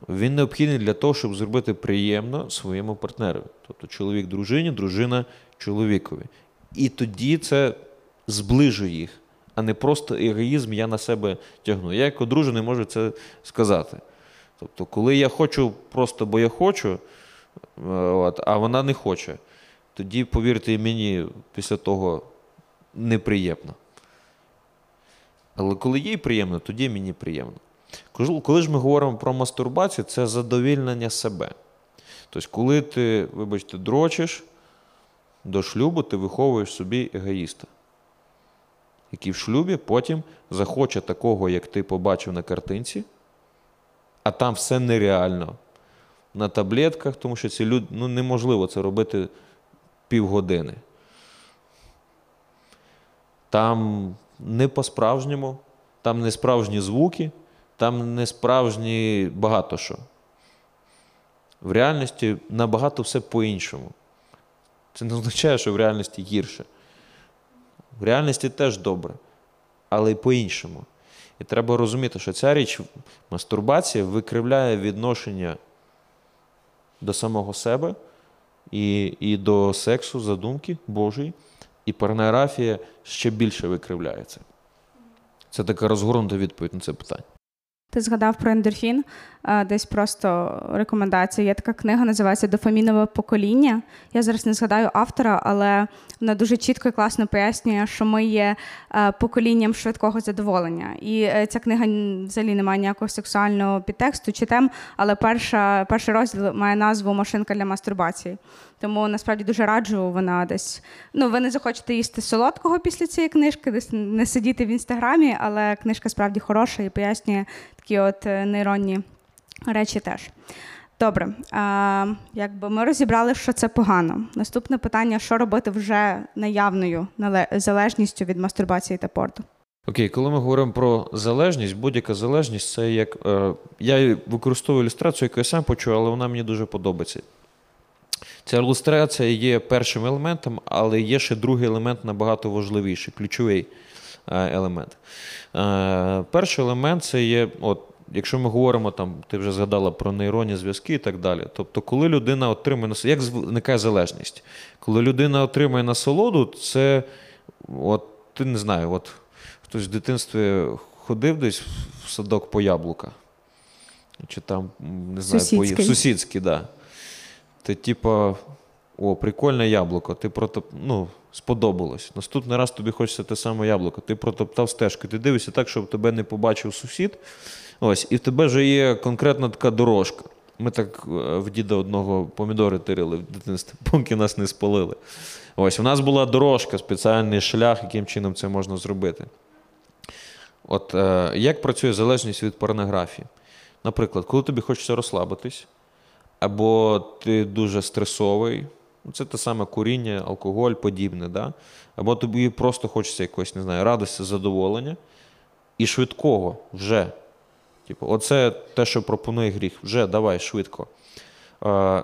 Speaker 2: він необхідний для того, щоб зробити приємно своєму партнерові. Тобто чоловік дружині, дружина чоловікові. І тоді це зближує їх, а не просто егоїзм я на себе тягну. Я як одружений можу це сказати. Тобто, коли я хочу просто, бо я хочу, от, а вона не хоче, тоді, повірте мені, після того неприємно. Але коли їй приємно, тоді мені приємно. Коли ж ми говоримо про мастурбацію, це задовільнення себе. Тобто, коли ти, вибачте, дрочиш до шлюбу, ти виховуєш собі егоїста, який в шлюбі потім захоче такого, як ти побачив на картинці, а там все нереально. На таблетках, тому що ці люди, ну, неможливо це робити півгодини. Там не по-справжньому, там не справжні звуки, там не справжні багато що. В реальності набагато все по-іншому. Це не означає, що в реальності гірше. В реальності теж добре, але й по-іншому. І треба розуміти, що ця річ, мастурбація, викривляє відношення до самого себе і, і до сексу, задумки Божої, і порнографія ще більше викривляється. Це така розгорнута відповідь на це питання.
Speaker 1: Ти згадав про ендорфін, е, десь просто рекомендація. Є така книга, називається Дофамінове покоління. Я зараз не згадаю автора, але вона дуже чітко і класно пояснює, що ми є е, поколінням швидкого задоволення. І е, ця книга взагалі не має ніякого сексуального підтексту чи тем, але перша, перший розділ має назву Машинка для мастурбації. Тому насправді дуже раджу вона десь. Ну, ви не захочете їсти солодкого після цієї книжки, десь не сидіти в інстаграмі, але книжка справді хороша і пояснює такі от е, нейронні речі теж. Добре, а, якби ми розібрали, що це погано. Наступне питання: що робити вже наявною залежністю від мастурбації та порту?
Speaker 2: Окей, коли ми говоримо про залежність, будь-яка залежність це як. Е, я використовую ілюстрацію, яку я сам почув, але вона мені дуже подобається. Ця ілюстрація є першим елементом, але є ще другий елемент набагато важливіший, ключовий е, елемент. Е, перший елемент це є, от, якщо ми говоримо, там, ти вже згадала про нейронні зв'язки і так далі. Тобто, коли людина отримує як виникає залежність? Коли людина отримує насолоду, це от, ти не знаю, от хтось в дитинстві ходив десь в садок по яблука. Чи там, не знаю,
Speaker 1: Сусідський.
Speaker 2: поїв. Сусідський. Да. Ти, типа, о, прикольне яблуко, ти протоп... ну, сподобалось. Наступний раз тобі хочеться те саме яблуко. Ти протоптав стежку, ти дивишся так, щоб тебе не побачив сусід. Ось, і в тебе вже є конкретна така дорожка. Ми так е, в діда одного помідори тирили в дитинстві, поки нас не спалили. Ось, у нас була дорожка, спеціальний шлях, яким чином це можна зробити. От е, як працює залежність від порнографії? Наприклад, коли тобі хочеться розслабитись, або ти дуже стресовий, ну, це те саме куріння, алкоголь, подібне, да? або тобі просто хочеться якогось, не знаю, радості, задоволення і швидкого вже. Типу, оце те, що пропонує гріх. Вже давай швидко. Е,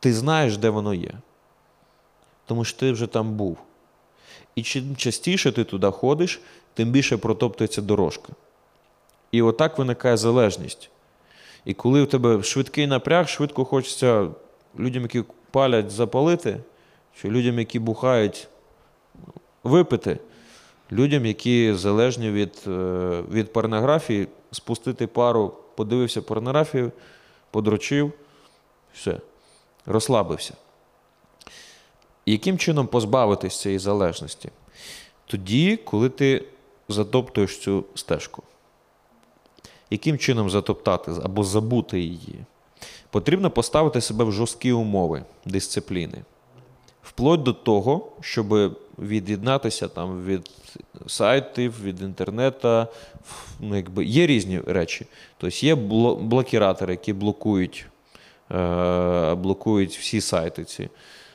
Speaker 2: ти знаєш, де воно є. Тому що ти вже там був. І чим частіше ти туди ходиш, тим більше протоптується дорожка. І отак виникає залежність. І коли у тебе швидкий напряг, швидко хочеться людям, які палять, запалити, чи людям, які бухають, випити, людям, які залежні від, е, від порнографії, спустити пару, подивився порнографію, подрочив, все, розслабився. Яким чином позбавитись цієї залежності? Тоді, коли ти затоптуєш цю стежку. Яким чином затоптати або забути її? Потрібно поставити себе в жорсткі умови дисципліни. Вплоть до того, щоб від'єднатися там від сайтів, від інтернету. Ну, якби, є різні речі. Тобто є блокіратори, які блокують, е, блокують всі сайти ці.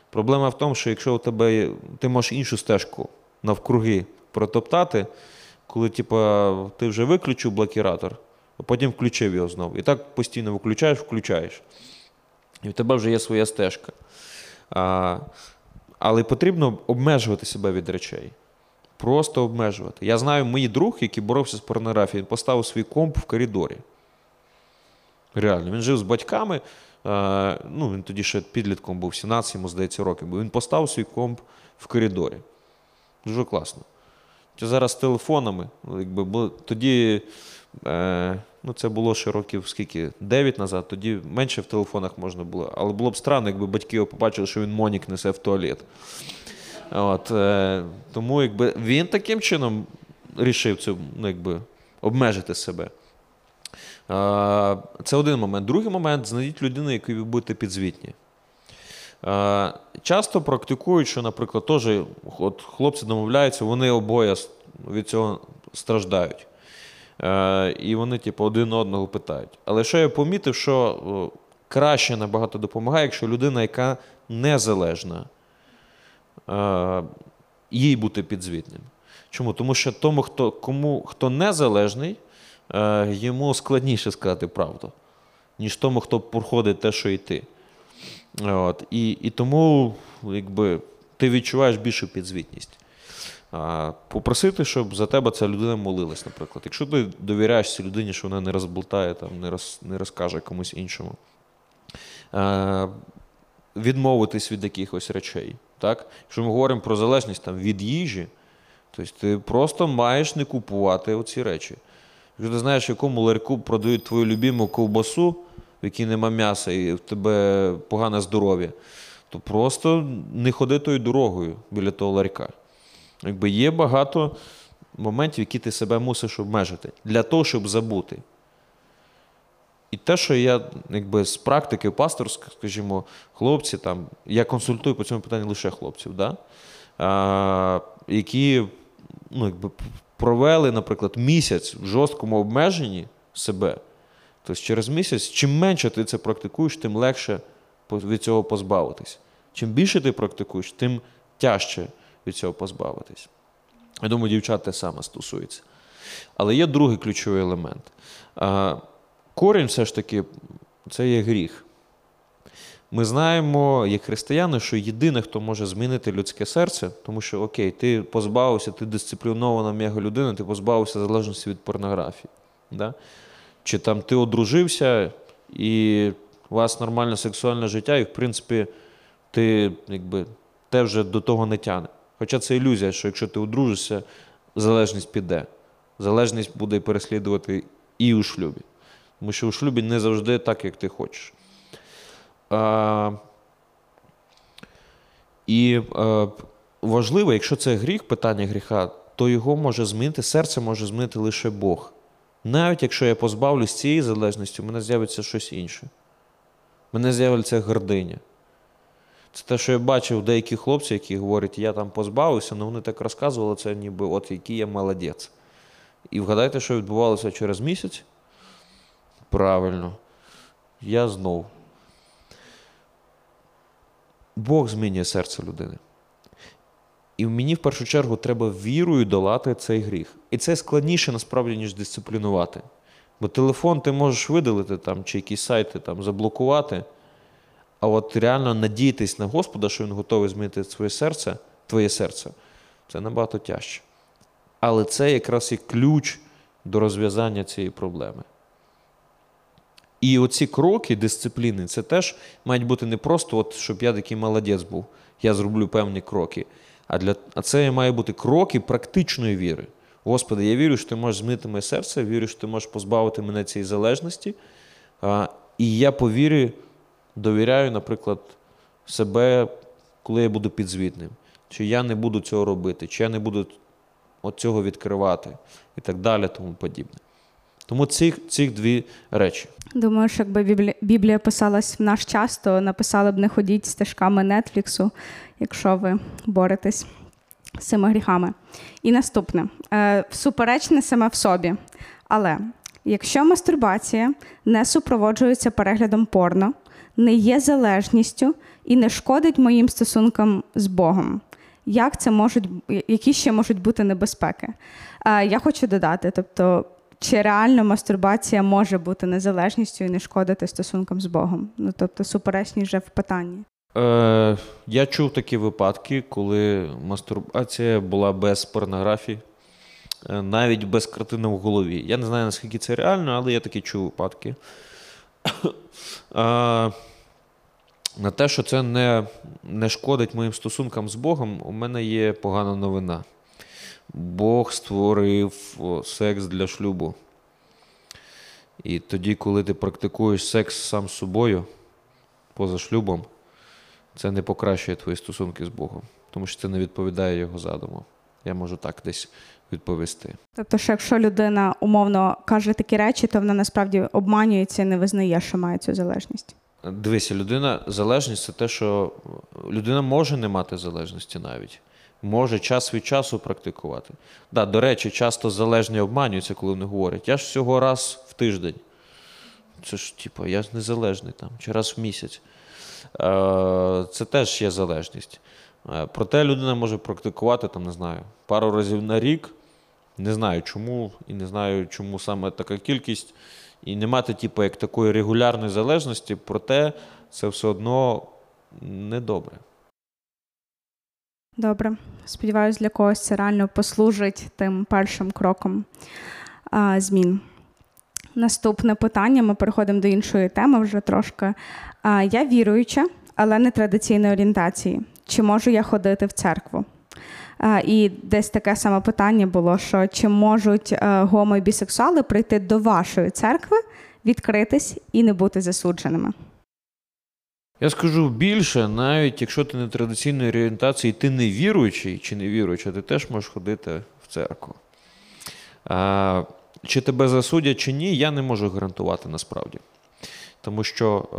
Speaker 2: Проблема в тому, що якщо у тебе ти можеш іншу стежку навкруги протоптати, коли типа, ти вже виключив блокіратор, потім включив його знову. І так постійно виключаєш, включаєш. І в тебе вже є своя стежка. А, але потрібно обмежувати себе від речей. Просто обмежувати. Я знаю, мій друг, який боровся з порнографією, він поставив свій комп в коридорі. Реально, він жив з батьками. Е, ну, він тоді ще підлітком був, 17, йому здається, років. був. Він поставив свій комп в коридорі. Дуже класно. Зараз з телефонами, ну, якби, бо тоді, е, ну це було ще років скільки, 9 назад, тоді менше в телефонах можна було. Але було б странно, якби батьки його побачили, що він монік несе в туалет. От, е, тому якби, він таким чином рішив цю, ну, якби, обмежити себе. Е, Це один момент. Другий момент знайдіть людину, якій ви будете підзвітні. Часто практикують, що, наприклад, теж от хлопці домовляються, вони обоє від цього страждають. Е, І вони, типу, один одного питають. Але що я помітив, що краще набагато допомагає, якщо людина, яка незалежна, е, їй бути підзвітним. Чому? Тому що тому, хто, кому, хто незалежний, е, йому складніше сказати правду, ніж тому, хто проходить те, що і ти. От. І, і тому якби, ти відчуваєш більшу підзвітність. Попросити, щоб за тебе ця людина молилась, наприклад. Якщо ти довіряєш цій людині, що вона не розболтає, там, не, роз, не розкаже комусь іншому. А, відмовитись від якихось речей. Так? Якщо ми говоримо про залежність там, від їжі, то ти просто маєш не купувати оці речі. Якщо ти знаєш, якому ларьку продають твою любиму ковбасу, в якій нема м'яса, і в тебе погане здоров'я, то просто не ходи тою дорогою біля того ларька. Якби є багато моментів, які ти себе мусиш обмежити для того, щоб забути. І те, що я якби, з практики пасторської, скажімо, хлопці, там, я консультую по цьому питанню лише хлопців, да? а, які ну, якби, провели, наприклад, місяць в жорсткому обмеженні себе. Тобто через місяць, чим менше ти це практикуєш, тим легше від цього позбавитись. Чим більше ти практикуєш, тим тяжче від цього позбавитись. Я думаю, дівчат те саме стосується. Але є другий ключовий елемент. Корінь все ж таки це є гріх. Ми знаємо, як християни, що єдине, хто може змінити людське серце, тому що окей, ти позбавився, ти дисциплінована м'яга людина, ти позбавився залежності від порнографії. Да? Чи там ти одружився, і у вас нормальне сексуальне життя, і в принципі ти якби, те вже до того не тяне. Хоча це ілюзія, що якщо ти одружишся, залежність піде. Залежність буде переслідувати і у шлюбі. Тому що у шлюбі не завжди так, як ти хочеш. А, і е, важливо, якщо це гріх, питання гріха, то його може змінити, серце може змінити лише Бог. Навіть якщо я позбавлюсь цієї залежності, у мене з'явиться щось інше. У мене з'явиться гординя. Це те, що я бачив деякі хлопці, які говорять, я там позбавився, але вони так розказували, це ніби от який я молодець. І вгадайте, що відбувалося через місяць? Правильно. Я знов. Бог змінює серце людини. І мені в першу чергу треба вірою долати цей гріх. І це складніше насправді, ніж дисциплінувати. Бо телефон ти можеш видалити там, чи якісь сайти там, заблокувати, а от реально надіятись на Господа, що Він готовий змінити своє серце, твоє серце, це набагато тяжче. Але це якраз і ключ до розв'язання цієї проблеми. І оці кроки дисципліни, це теж мають бути не просто, от, щоб я такий молодець був, я зроблю певні кроки. А, для, а це має бути кроки практичної віри. Господи, я вірю, що ти можеш змінити моє серце, вірю, що ти можеш позбавити мене цієї залежності. А, і я по вірі довіряю, наприклад, себе, коли я буду підзвітним. Чи я не буду цього робити, чи я не буду от цього відкривати і так далі, тому подібне. Тому цих, цих дві речі.
Speaker 1: Думаю, що якби Біблія, Біблія писалась в наш час, то написали б не ходіть стежками Нетфліксу, якщо ви боретесь з цими гріхами. І наступне Е, суперечне саме в собі. Але якщо мастурбація не супроводжується переглядом порно, не є залежністю і не шкодить моїм стосункам з Богом, як це можуть, які ще можуть бути небезпеки? Я хочу додати, тобто, чи реально мастурбація може бути незалежністю і не шкодити стосункам з Богом? Ну тобто, суперечність вже в питанні.
Speaker 2: Е, я чув такі випадки, коли мастурбація була без порнографії, е, навіть без картини в голові. Я не знаю, наскільки це реально, але я такі чув випадки. Е, на те, що це не, не шкодить моїм стосункам з Богом, у мене є погана новина. Бог створив секс для шлюбу. І тоді, коли ти практикуєш секс сам з собою, поза шлюбом, це не покращує твої стосунки з Богом, тому що це не відповідає його задуму. Я можу так десь відповісти.
Speaker 1: Тобто, що якщо людина умовно каже такі речі, то вона насправді обманюється і не визнає, що має цю залежність.
Speaker 2: Дивися, людина залежність це те, що людина може не мати залежності навіть. Може час від часу практикувати. Да, до речі, часто залежні обманюються, коли вони говорять. Я ж всього раз в тиждень. Це ж, типу, я незалежний там, чи раз в місяць. Е, Це теж є залежність. Е, Проте людина може практикувати, там, не знаю, пару разів на рік. Не знаю чому, і не знаю, чому саме така кількість. І не мати, типу, як такої регулярної залежності, проте це все одно недобре.
Speaker 1: Добре. Сподіваюсь, для когось це реально послужить тим першим кроком а, змін. Наступне питання. Ми переходимо до іншої теми вже трошки. А, я віруюча, але не традиційної орієнтації. Чи можу я ходити в церкву? А, і десь таке саме питання було: що чи можуть е, гомо і бісексуали прийти до вашої церкви, відкритись і не бути засудженими?
Speaker 2: Я скажу більше, навіть якщо ти не традиційної орієнтації, ти не віруючий чи не віруюча, ти теж можеш ходити в церкву. А, чи тебе засудять, чи ні, я не можу гарантувати насправді. Тому що е,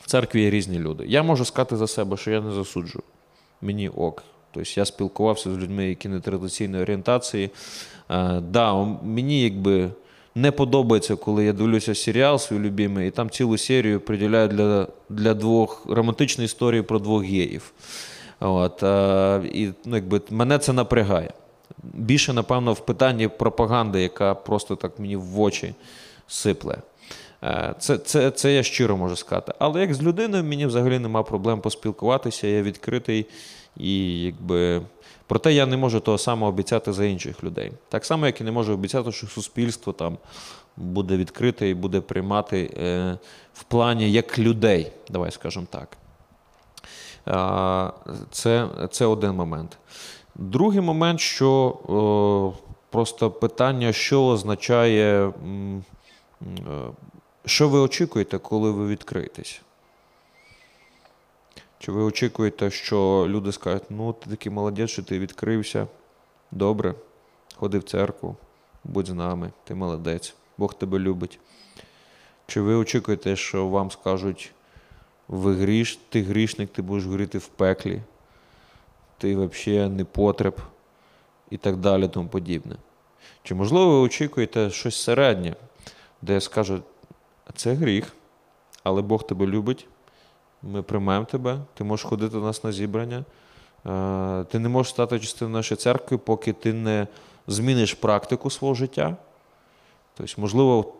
Speaker 2: в церкві є різні люди. Я можу сказати за себе, що я не засуджую. Мені ок. Тобто я спілкувався з людьми, які не традиційної орієнтації. Е, да, мені якби не подобається, коли я дивлюся серіал свій любимий, і там цілу серію приділяють для, для двох романтичної історії про двох геїв. От, е, і ну, якби, мене це напрягає. Більше, напевно, в питанні пропаганди, яка просто так мені в очі сипле. Е, Це, це, це я щиро можу сказати. Але як з людиною мені взагалі нема проблем поспілкуватися, я відкритий і якби. Проте я не можу того самого обіцяти за інших людей. Так само, як і не можу обіцяти, що суспільство там буде відкрите і буде приймати е, в плані як людей, давай скажемо так. А, Це, це один момент. Другий момент, що о, просто питання, що означає, е, що ви очікуєте, коли ви відкриєтесь? Чи ви очікуєте, що люди скажуть, ну, ти такий молодець, що ти відкрився, добре, ходи в церкву, будь з нами, ти молодець, Бог тебе любить. Чи ви очікуєте, що вам скажуть, ви гріш, ти грішник, ти будеш горіти в пеклі, ти взагалі не потреб і так далі, тому подібне. Чи можливо ви очікуєте щось середнє, де скажуть, це гріх, але Бог тебе любить, ми приймемо тебе, ти можеш ходити до нас на зібрання. Е, Ти не можеш стати частиною нашої церкви, поки ти не зміниш практику свого життя. Тобто, можливо,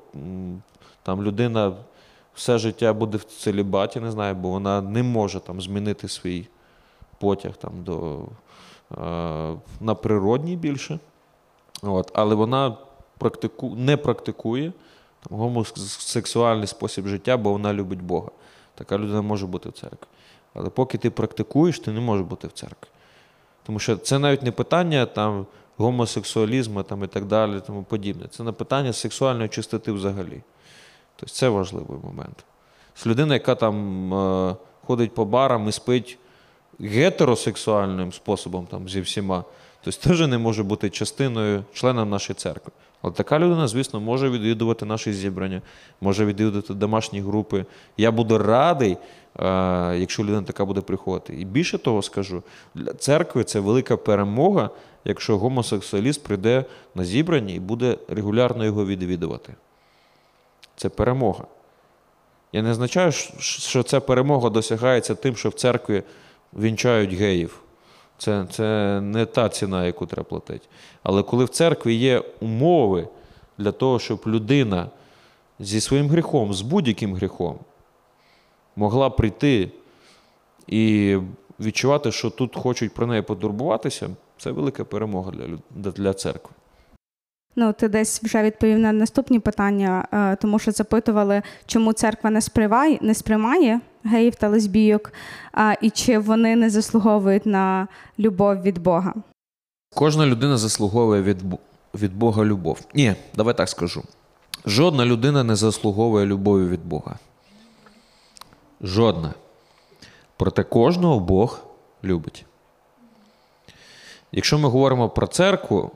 Speaker 2: там людина все життя буде в целібаті, не знаю, бо вона не може там змінити свій потяг там, до, е, на природній більше. От, але вона практику, не практикує там, гомосексуальний спосіб життя, бо вона любить Бога. Така людина може бути в церкві. Але поки ти практикуєш, ти не можеш бути в церкві. Тому що це навіть не питання там, гомосексуалізму там, і так далі, тому подібне. Це не питання сексуальної чистоти взагалі. Тобто це важливий момент. З людина, яка там е, ходить по барам і спить гетеросексуальним способом там, зі всіма, Тобто теж не може бути частиною, членом нашої церкви. Але така людина, звісно, може відвідувати наші зібрання, може відвідувати домашні групи. Я буду радий, е, якщо людина така буде приходити. І більше того скажу, для церкви це велика перемога, якщо гомосексуаліст прийде на зібрання і буде регулярно його відвідувати. Це перемога. Я не означаю, що ця перемога досягається тим, що в церкві вінчають геїв. Це, Це не та ціна, яку треба платити. Але коли в церкві є умови для того, щоб людина зі своїм гріхом, з будь-яким гріхом, могла прийти і відчувати, що тут хочуть про неї потурбуватися, це велика перемога для, для церкви.
Speaker 1: Ну, ти десь вже відповів на наступні питання, е, тому що запитували, чому церква не сприймає, не сприймає геїв та лесбійок, і чи вони не заслуговують на любов від Бога.
Speaker 2: Кожна людина заслуговує від від Бога любов. Ні, давай так скажу. Жодна людина не заслуговує любові від Бога. Жодна. Проте кожного Бог любить. Якщо ми говоримо про церкву,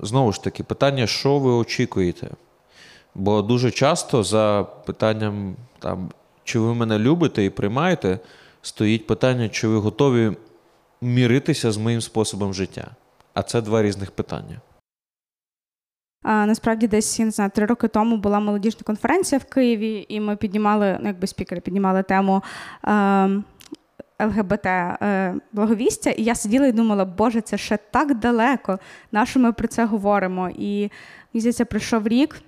Speaker 2: знову ж таки, питання, що ви очікуєте? Бо дуже часто за питанням, там, чи ви мене любите і приймаєте, стоїть питання, чи ви готові міритися з моїм способом життя. А це два різних питання.
Speaker 1: А, Насправді, десь я не знаю, три роки тому була молодіжна конференція в Києві, і ми піднімали, ну якби спікери піднімали тему. Е, ЛГБТ е, благовістя, і я сиділа і думала, Боже, це ще так далеко. на що ми про це говоримо? І здається, пройшов рік.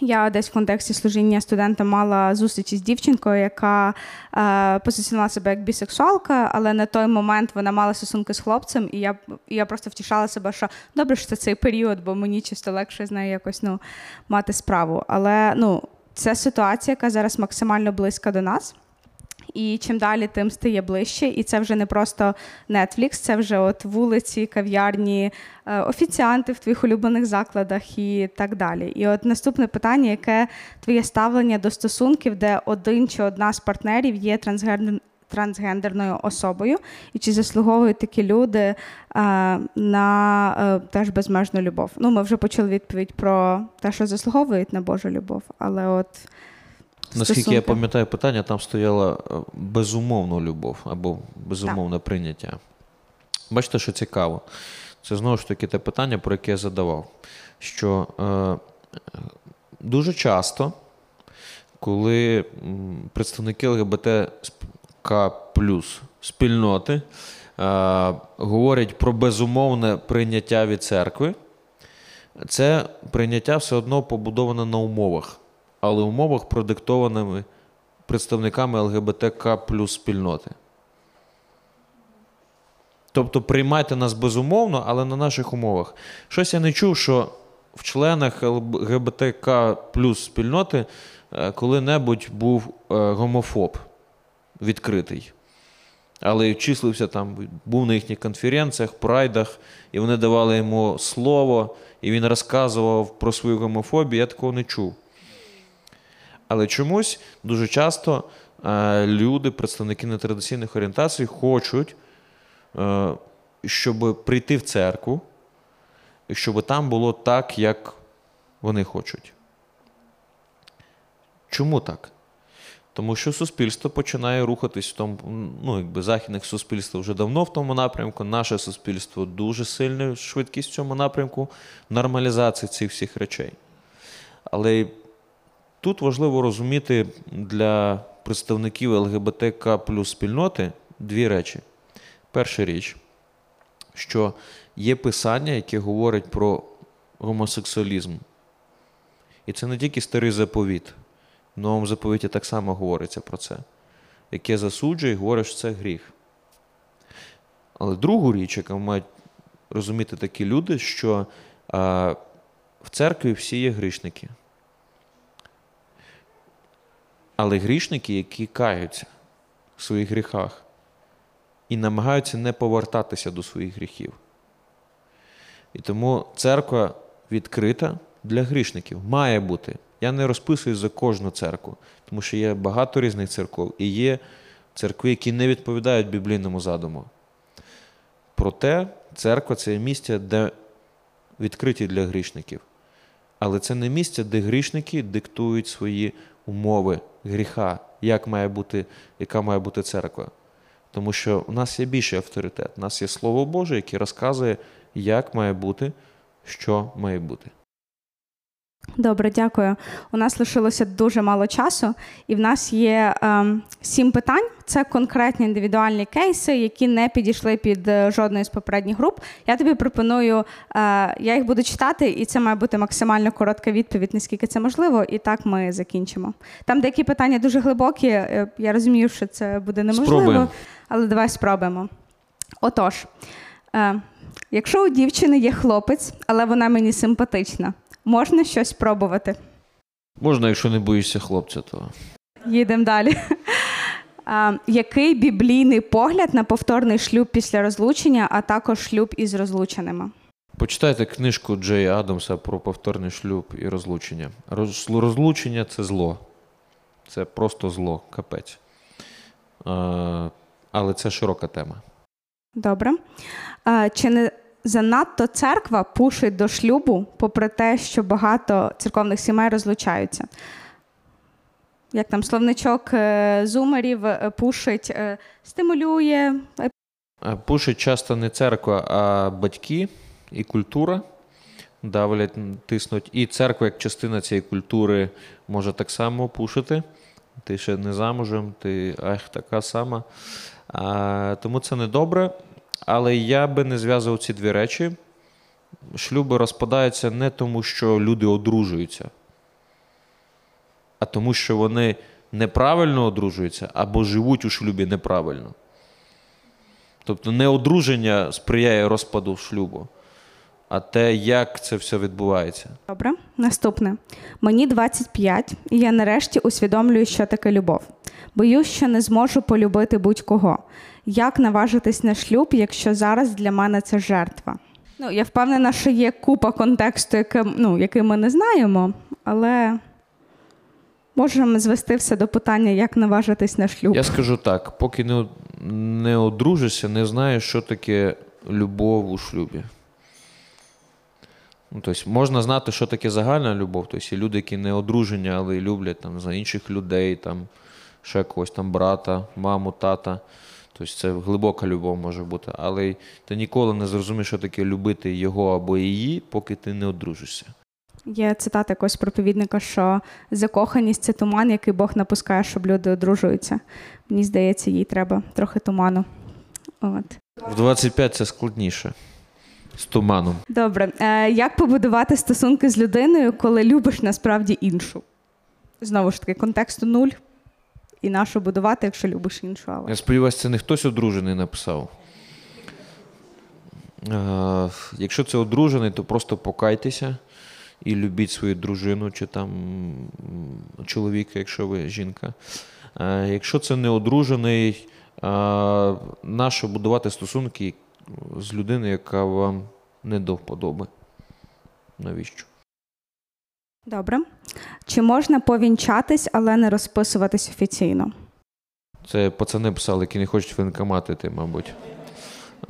Speaker 1: Я десь в контексті служіння студента мала зустріч із дівчинкою, яка е, позиціонувала себе як бісексуалка, але на той момент вона мала стосунки з хлопцем, і я і я просто втішала себе, що добре, що це цей період, бо мені чисто легше з нею якось ну, мати справу. Але ну, це ситуація, яка зараз максимально близька до нас. І чим далі, тим стає ближче. І це вже не просто Netflix, це вже от вулиці, кав'ярні, е, офіціанти в твоїх улюблених закладах і так далі. І от наступне питання: яке твоє ставлення до стосунків, де один чи одна з партнерів є трансгендер... трансгендерною особою, і чи заслуговують такі люди а, е, на а, е, теж безмежну любов? Ну, ми вже почули відповідь про те, що заслуговують на Божу любов, але от.
Speaker 2: Наскільки я пам'ятаю питання, там стояла е, безумовна любов або безумовне так. прийняття. Бачите, що цікаво. Це знову ж таки те питання, про яке я задавав. Що е, дуже часто, коли представники ЛГБТК спільноти е, говорять про безумовне прийняття від церкви, це прийняття все одно побудоване на умовах але в умовах, продиктованими представниками ЛГБТК плюс спільноти. Тобто приймайте нас безумовно, але на наших умовах. Щось я не чув, що в членах ЛГБТК плюс спільноти е, коли-небудь був е, гомофоб відкритий. Але числився там, був на їхніх конференціях, прайдах, і вони давали йому слово, і він розказував про свою гомофобію. Я такого не чув. Але чомусь дуже часто е, люди, представники нетрадиційних орієнтацій, хочуть, е, щоб прийти в церкву, і щоб там було так, як вони хочуть. Чому так? Тому що суспільство починає рухатись в тому, ну, якби західних суспільств вже давно в тому напрямку. Наше суспільство дуже сильна швидкість в цьому напрямку нормалізації цих всіх речей. Але Тут важливо розуміти для представників ЛГБТК плюс спільноти дві речі. Перша річ, що є писання, яке говорить про гомосексуалізм. І це не тільки старий заповіт. В новому заповіті так само говориться про це, яке засуджує і говорить, що це гріх. Але другу річ, яку мають розуміти такі люди, що а, в церкві всі є грішники але грішники, які каються в своїх гріхах і намагаються не повертатися до своїх гріхів. І тому церква відкрита для грішників. Має бути. Я не розписую за кожну церкву, тому що є багато різних церков і є церкви, які не відповідають біблійному задуму. Проте церква це місце, де відкриті для грішників. Але це не місце, де грішники диктують свої умови гріха, як має бути, яка має бути церква. Тому що у нас є більший авторитет. У нас є Слово Боже, яке розказує, як має бути, що має бути.
Speaker 1: Добре, дякую. У нас лишилося дуже мало часу, і в нас є ем, сім питань. Це конкретні індивідуальні кейси, які не підійшли під е, жодної з попередніх груп. Я тобі пропоную, е, я їх буду читати, і це має бути максимально коротка відповідь, наскільки це можливо, і так ми закінчимо. Там деякі питання дуже глибокі. е, Я розумію, що це буде неможливо,
Speaker 2: Спробуємо.
Speaker 1: але давай спробуємо. Отож, е, якщо у дівчини є хлопець, але вона мені симпатична, можна щось спробувати.
Speaker 2: Можна, якщо не боїшся хлопця, то
Speaker 1: Їдемо далі. А, який біблійний погляд на повторний шлюб після розлучення, а також шлюб із розлученими?
Speaker 2: почитайте книжку Джея Адамса про повторний шлюб і розлучення. Роз- Розлучення це зло. Це просто зло, капець. Е, Але це широка тема.
Speaker 1: Добре. А, чи не занадто церква пушить до шлюбу, попри те, що багато церковних сімей розлучаються? Як там словничок е, зумерів е, пушить, е, стимулює,
Speaker 2: Пушить часто не церква, а батьки і культура давлять, тиснуть. І церква, як частина цієї культури, може так само пушити. Ти ще не замужем, ти ах, така сама. А, тому це не добре. Але я би не зв'язував ці дві речі. Шлюби розпадаються не тому, що люди одружуються, а тому, що вони неправильно одружуються або живуть у шлюбі неправильно. Тобто не одруження сприяє розпаду шлюбу, а те, як це все відбувається.
Speaker 1: Добре, наступне. Мені 25, і я нарешті усвідомлюю, що таке любов. Боюсь, що не зможу полюбити будь-кого. Як наважитись на шлюб, якщо зараз для мене це жертва? Ну, я впевнена, що є купа контексту, який, ну, який ми не знаємо, але можемо звести все до питання, як наважитись на шлюб.
Speaker 2: Я скажу так: поки не, не одружишся, не знаєш, що таке любов у шлюбі. Ну, тобто, можна знати, що таке загальна любов. Тобто, люди, які не одружені, але люблять там, за інших людей, там, ще когось там брата, маму, тата. Тобто це глибока любов може бути. Але ти ніколи не зрозумієш, що таке любити його або її, поки ти не одружишся.
Speaker 1: Є цитата якогось проповідника, що закоханість це туман, який Бог напускає, щоб люди одружуються. Мені здається, їй треба трохи туману. От.
Speaker 2: В 25 це складніше. З туманом.
Speaker 1: Добре. Е, як побудувати стосунки з людиною, коли любиш насправді іншу? Знову ж таки, контексту нуль. І на що будувати, якщо любиш. Але...
Speaker 2: Я сподіваюся, це не хтось одружений написав. Е, Якщо це одружений, то просто покайтеся і любіть свою дружину чи там чоловіка, якщо ви жінка. Е, Якщо це не одружений, е, нащо будувати стосунки з людиною, яка вам не до вподоби? Навіщо?
Speaker 1: Добре. Чи можна повінчатись, але не розписуватись офіційно?
Speaker 2: Це пацани писали, які не хочуть воєнкомати мабуть.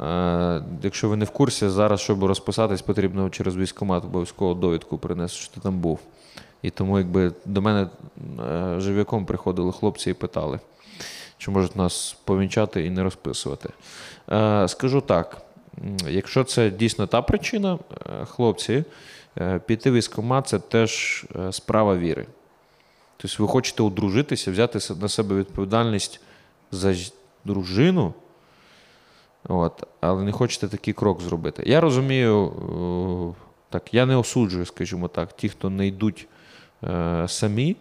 Speaker 2: Е, якщо ви не в курсі, зараз, щоб розписатись, потрібно через військкомат обов'язково довідку принести, що ти там був. І тому, якби до мене е, жив'яком приходили хлопці і питали, чи можуть нас повінчати і не розписувати. Е, скажу так: якщо це дійсно та причина, е, хлопці, піти в військкомат це теж е, справа віри. Тобто ви хочете одружитися, взяти на себе відповідальність за дружину, от, але не хочете такий крок зробити. Я розумію, так, я не осуджую, скажімо так, ті, хто не йдуть е, самі е,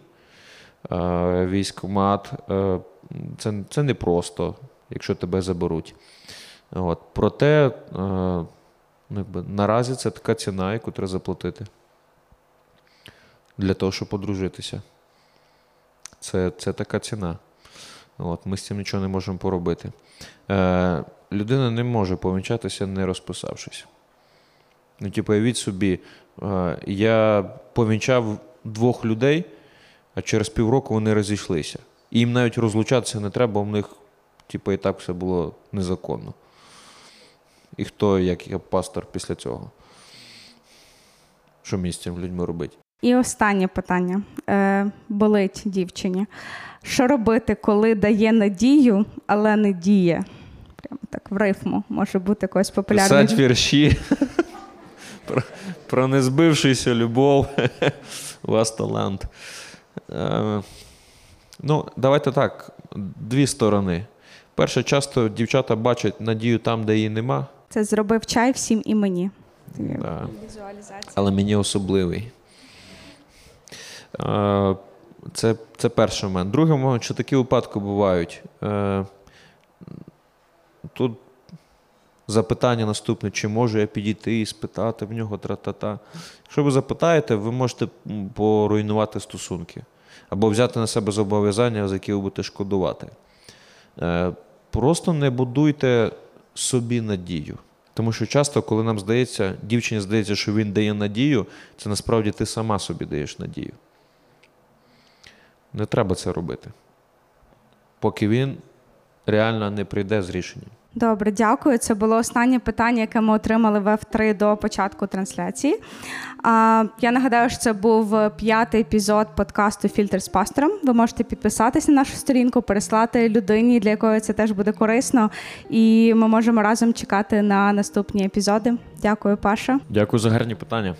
Speaker 2: в військкомат, е, це, це непросто, якщо тебе заберуть. От, проте, е, ну, якби, наразі це така ціна, яку треба заплатити для того, щоб одружитися. Це, це така ціна. От, ми з цим нічого не можемо поробити. Е, людина не може помічатися, не розписавшись. Ну, типу, уявіть собі, е, я повінчав двох людей, а через півроку вони розійшлися. І їм навіть розлучатися не треба, бо в них, типу, і так все було незаконно. І хто, як пастор після цього? Що з цим людьми робити?
Speaker 1: І останнє питання е, болить дівчині. Що робити, коли дає надію, але не діє? Прямо так в рифму може бути якось популярною.
Speaker 2: Писать вірші про, про незбившуюся любов. У вас талант. Е, ну, давайте так. Дві сторони. Перше, часто дівчата бачать надію там, де її нема.
Speaker 1: Це зробив чай всім і мені.
Speaker 2: Да.
Speaker 1: Візуалізація.
Speaker 2: але мені особливий. Це, це перший момент. Другий момент, що такі випадки бувають. Е, Тут запитання наступне: чи можу я підійти і спитати в нього тра-та-та. Якщо ви запитаєте, ви можете поруйнувати стосунки або взяти на себе зобов'язання, за які ви будете шкодувати. Е, Просто не будуйте собі надію. Тому що часто, коли нам здається, дівчині здається, що він дає надію, це насправді ти сама собі даєш надію. Не треба це робити, поки він реально не прийде з рішенням.
Speaker 1: Добре, дякую. Це було останнє питання, яке ми отримали в F3 до початку трансляції. Я нагадаю, що це був п'ятий епізод подкасту Фільтр з пастором. Ви можете підписатися на нашу сторінку, переслати людині, для якої це теж буде корисно. І ми можемо разом чекати на наступні епізоди. Дякую, Паша.
Speaker 2: Дякую за гарні питання.